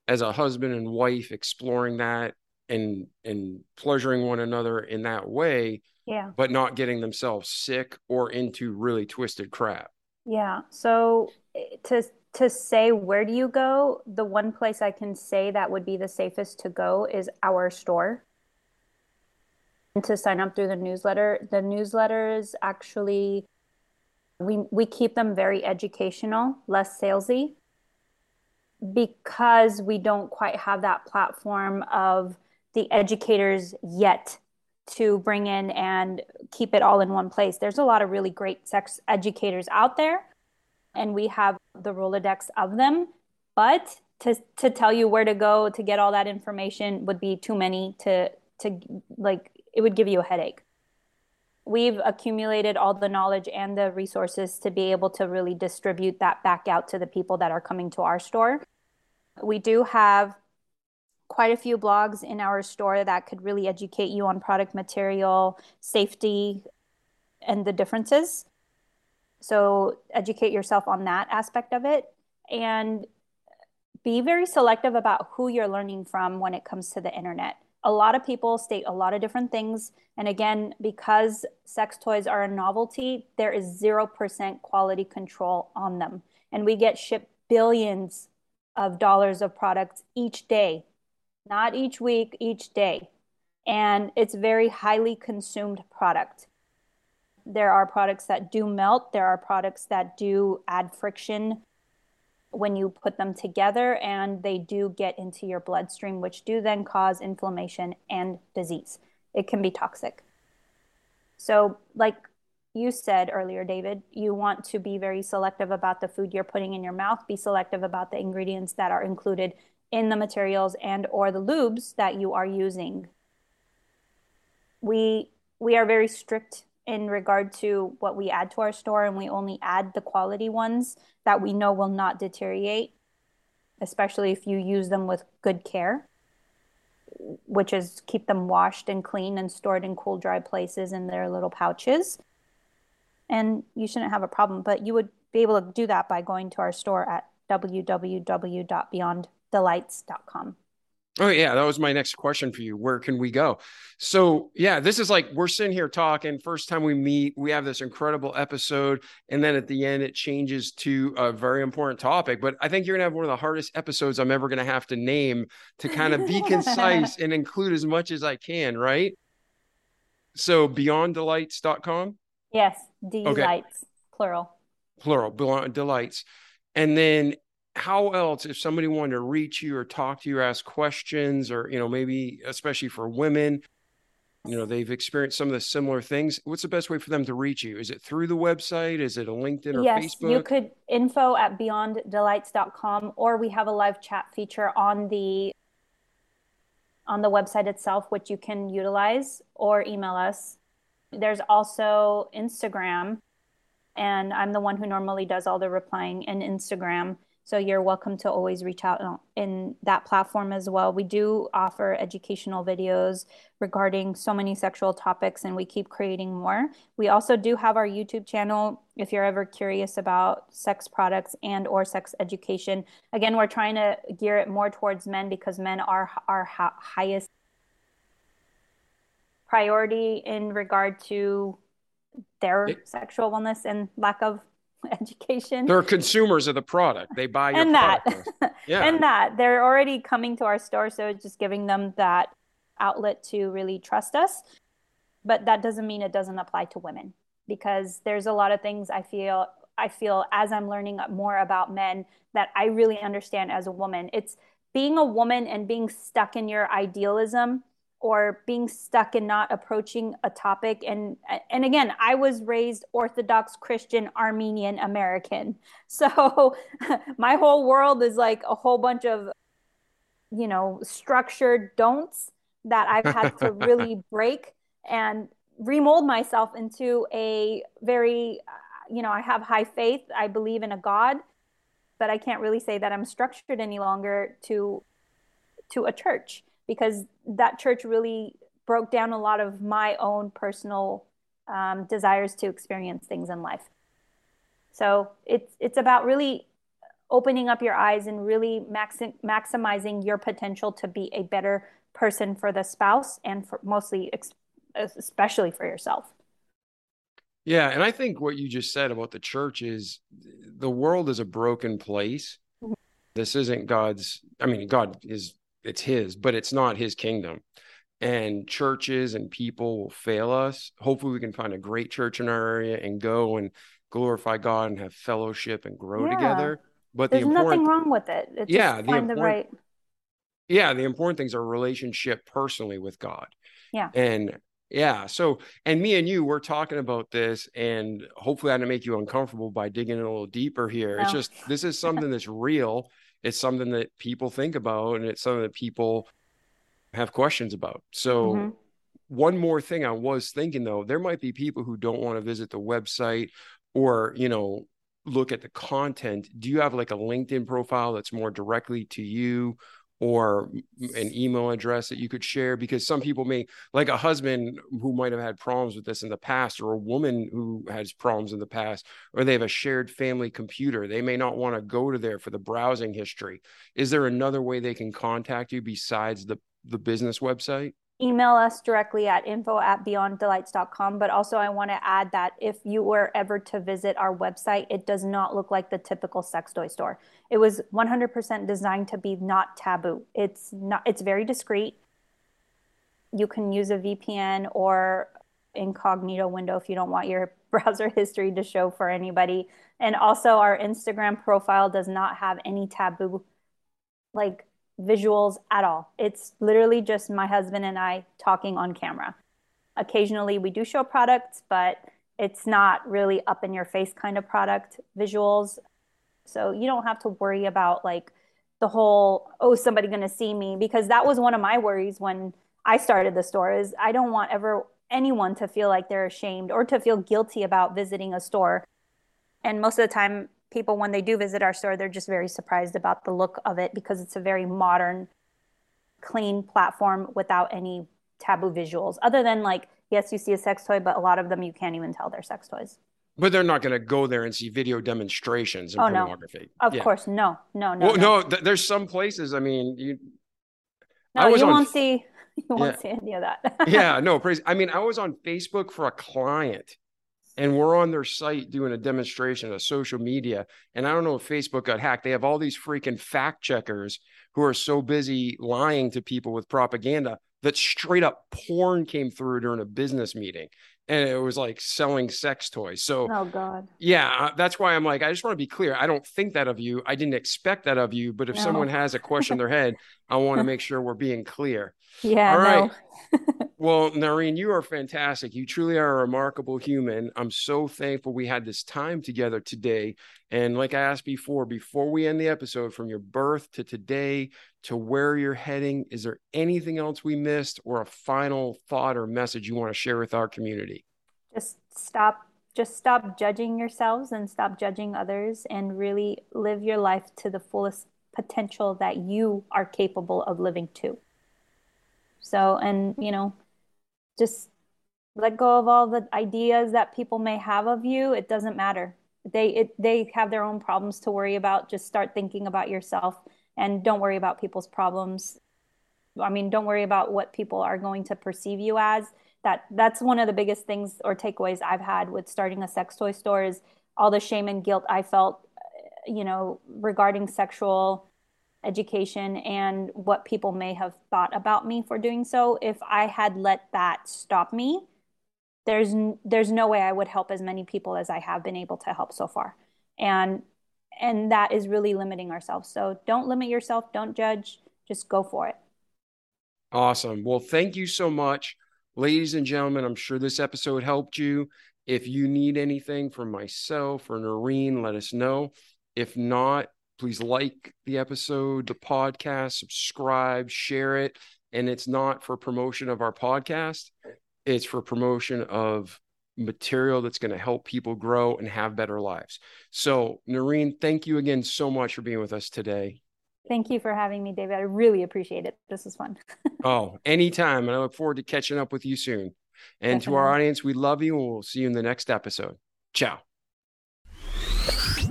as a husband and wife exploring that and and pleasuring one another in that way Yeah. but not getting themselves sick or into really twisted crap. Yeah. So eh, to to say where do you go, the one place I can say that would be the safest to go is our store. To sign up through the newsletter, the newsletters actually we we keep them very educational, less salesy, because we don't quite have that platform of the educators yet to bring in and keep it all in one place. There's a lot of really great sex educators out there, and we have the Rolodex of them. But to to tell you where to go to get all that information would be too many to to like it would give you a headache. We've accumulated all the knowledge and the resources to be able to really distribute that back out to the people that are coming to our store. We do have quite a few blogs in our store that could really educate you on product material, safety, and the differences. So educate yourself on that aspect of it and be very selective about who you're learning from when it comes to the internet. A lot of people state a lot of different things. And again, because sex toys are a novelty, there is 0% quality control on them. And we get shipped billions of dollars of products each day, not each week, each day. And it's very highly consumed product. There are products that do melt, there are products that do add friction when you put them together, and they do get into your bloodstream, which do then cause inflammation and disease. It can be toxic. So, like you said earlier, David, you want to be very selective about the food you're putting in your mouth, be selective about the ingredients that are included in the materials and or the lubes that you are using. We we are very strict in regard to what we add to our store and we only add the quality ones that we know will not deteriorate, especially if you use them with good care, which is keep them washed and clean and stored in cool, dry places in their little pouches. And you shouldn't have a problem, but you would be able to do that by going to our store at www.beyonddelights.com. Oh yeah, that was my next question for you. Where can we go? So yeah, this is like we're sitting here talking. First time we meet, we have this incredible episode, and then at the end it changes to a very important topic. But I think you're gonna have one of the hardest episodes I'm ever gonna have to name to kind of be concise [LAUGHS] and include as much as I can, right? So beyonddelights.com? Yes, delights, okay. plural. Plural, beyond delights. And then how else if somebody wanted to reach you or talk to you or ask questions or you know maybe especially for women you know they've experienced some of the similar things what's the best way for them to reach you? Is it through the website? Is it a linkedin or yes, facebook? you could info at beyonddelights.com or we have a live chat feature on the on the website itself which you can utilize or email us. There's also instagram and i'm the one who normally does all the replying in instagram so you're welcome to always reach out in that platform as well. We do offer educational videos regarding so many sexual topics and we keep creating more. We also do have our YouTube channel if you're ever curious about sex products and or sex education. Again, we're trying to gear it more towards men because men are our highest priority in regard to their sexual wellness and lack of [LAUGHS] education. They're consumers of the product. They buy your and that. [LAUGHS] yeah. and that they're already coming to our store, so it's just giving them that outlet to really trust us. But that doesn't mean it doesn't apply to women because there's a lot of things I feel I feel as I'm learning more about men that I really understand as a woman. It's being a woman and being stuck in your idealism or being stuck in not approaching a topic. And and again i was raised orthodox christian armenian american. [LAUGHS] So [LAUGHS] my whole world is like a whole bunch of you know structured don'ts that i've had to really [LAUGHS] break and remold myself into a very you know i have high faith. I believe in a god but i can't really say that i'm structured any longer to to a church because that church really broke down a lot of my own personal um, desires to experience things in life. So it's it's about really opening up your eyes and really maxi- maximizing your potential to be a better person for the spouse and for mostly ex- especially for yourself. Yeah, and I think what you just said about the church is the world is a broken place. Mm-hmm. This isn't God's I mean God is it's his, but it's not his kingdom. And churches and people will fail us. Hopefully, we can find a great church in our area and go and glorify God and have fellowship and grow yeah. together. But there's the nothing wrong with it. It's yeah, the, the right. Yeah, the important things are relationship personally with God. Yeah. And yeah. So, and me and you, we're talking about this, and hopefully, I didn't make you uncomfortable by digging a little deeper here. No. It's just this is something that's real it's something that people think about and it's something that people have questions about. So mm-hmm. one more thing I was thinking though, there might be people who don't want to visit the website or, you know, look at the content. Do you have like a LinkedIn profile that's more directly to you or an email address that you could share because some people may like a husband who might have had problems with this in the past or a woman who has problems in the past or they have a shared family computer they may not want to go to there for the browsing history. Is there another way they can contact you besides the the business website email us directly at info at beyonddelights.com. But also, I want to add that if you were ever to visit our website, it does not look like the typical sex toy store. It was 100% designed to be not taboo. It's not. It's very discreet. You can use a VPN or incognito window if you don't want your [LAUGHS] browser history to show for anybody. And also, our Instagram profile does not have any taboo like visuals at all. It's literally just my husband and I talking on camera. Occasionally we do show products, but it's not really up in your face kind of product visuals. So you don't have to worry about like the whole, oh, somebody going to see me because that was one of my worries when I started the store is I don't want ever anyone to feel like they're ashamed or to feel guilty about visiting a store. And most of the time people when they do visit our store they're just very surprised about the look of it because it's a very modern clean platform without any taboo visuals other than like yes you see a sex toy but a lot of them you can't even tell they're sex toys but they're not going to go there and see video demonstrations of oh, pornography. No. Of yeah. course, no, no, no. Well, no, no th- there's some places. I mean, you. No, you won't see. [LAUGHS] You won't yeah. see any of that. [LAUGHS] yeah, no, praise. I mean, I was on Facebook for a client and we're on their site doing a demonstration of social media. And I don't know if Facebook got hacked. They have all these freaking fact checkers who are so busy lying to people with propaganda that straight up porn came through during a business meeting and it was like selling sex toys. So, oh god, yeah, uh, that's why I'm like, I just want to be clear. I don't think that of you. I didn't expect that of you. But if No. someone has a question in their head, [LAUGHS] I want to make sure we're being clear. [LAUGHS] yeah, All right. no. [LAUGHS] Well, Noreen, you are fantastic. You truly are a remarkable human. I'm so thankful we had this time together today. And like I asked before, before we end the episode, from your birth to today to where you're heading, is there anything else we missed or a final thought or message you want to share with our community? just stop just stop judging yourselves and stop judging others and really live your life to the fullest potential that you are capable of living to. So and you know just let go of all the ideas that people may have of you. It doesn't matter. They it, they have their own problems to worry about. Just start thinking about yourself and don't worry about people's problems. I mean don't worry about what people are going to perceive you as. That that's one of the biggest things or takeaways I've had with starting a sex toy store is all the shame and guilt I felt, you know, regarding sexual education and what people may have thought about me for doing so. If I had let that stop me, there's there's no way I would help as many people as I have been able to help so far. And and that is really limiting ourselves. So don't limit yourself, don't judge, just go for it. Awesome. Well, thank you so much. Ladies and gentlemen, I'm sure this episode helped you. If you need anything from myself or Noreen, let us know. If not, please like the episode, the podcast, subscribe, share it. And it's not for promotion of our podcast, it's for promotion of material that's going to help people grow and have better lives. So, Noreen, thank you again so much for being with us today. Thank you for having me, David. I really appreciate it. This was fun. [LAUGHS] Oh, anytime. And I look forward to catching up with you soon. And to our audience, we love you and we'll see you in the next episode. Ciao.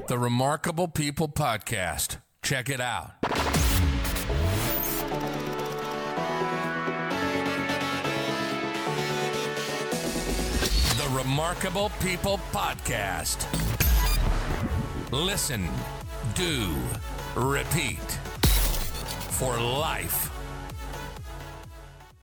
The Remarkable People Podcast. Check it out. The Remarkable People Podcast. Listen, do, repeat for life.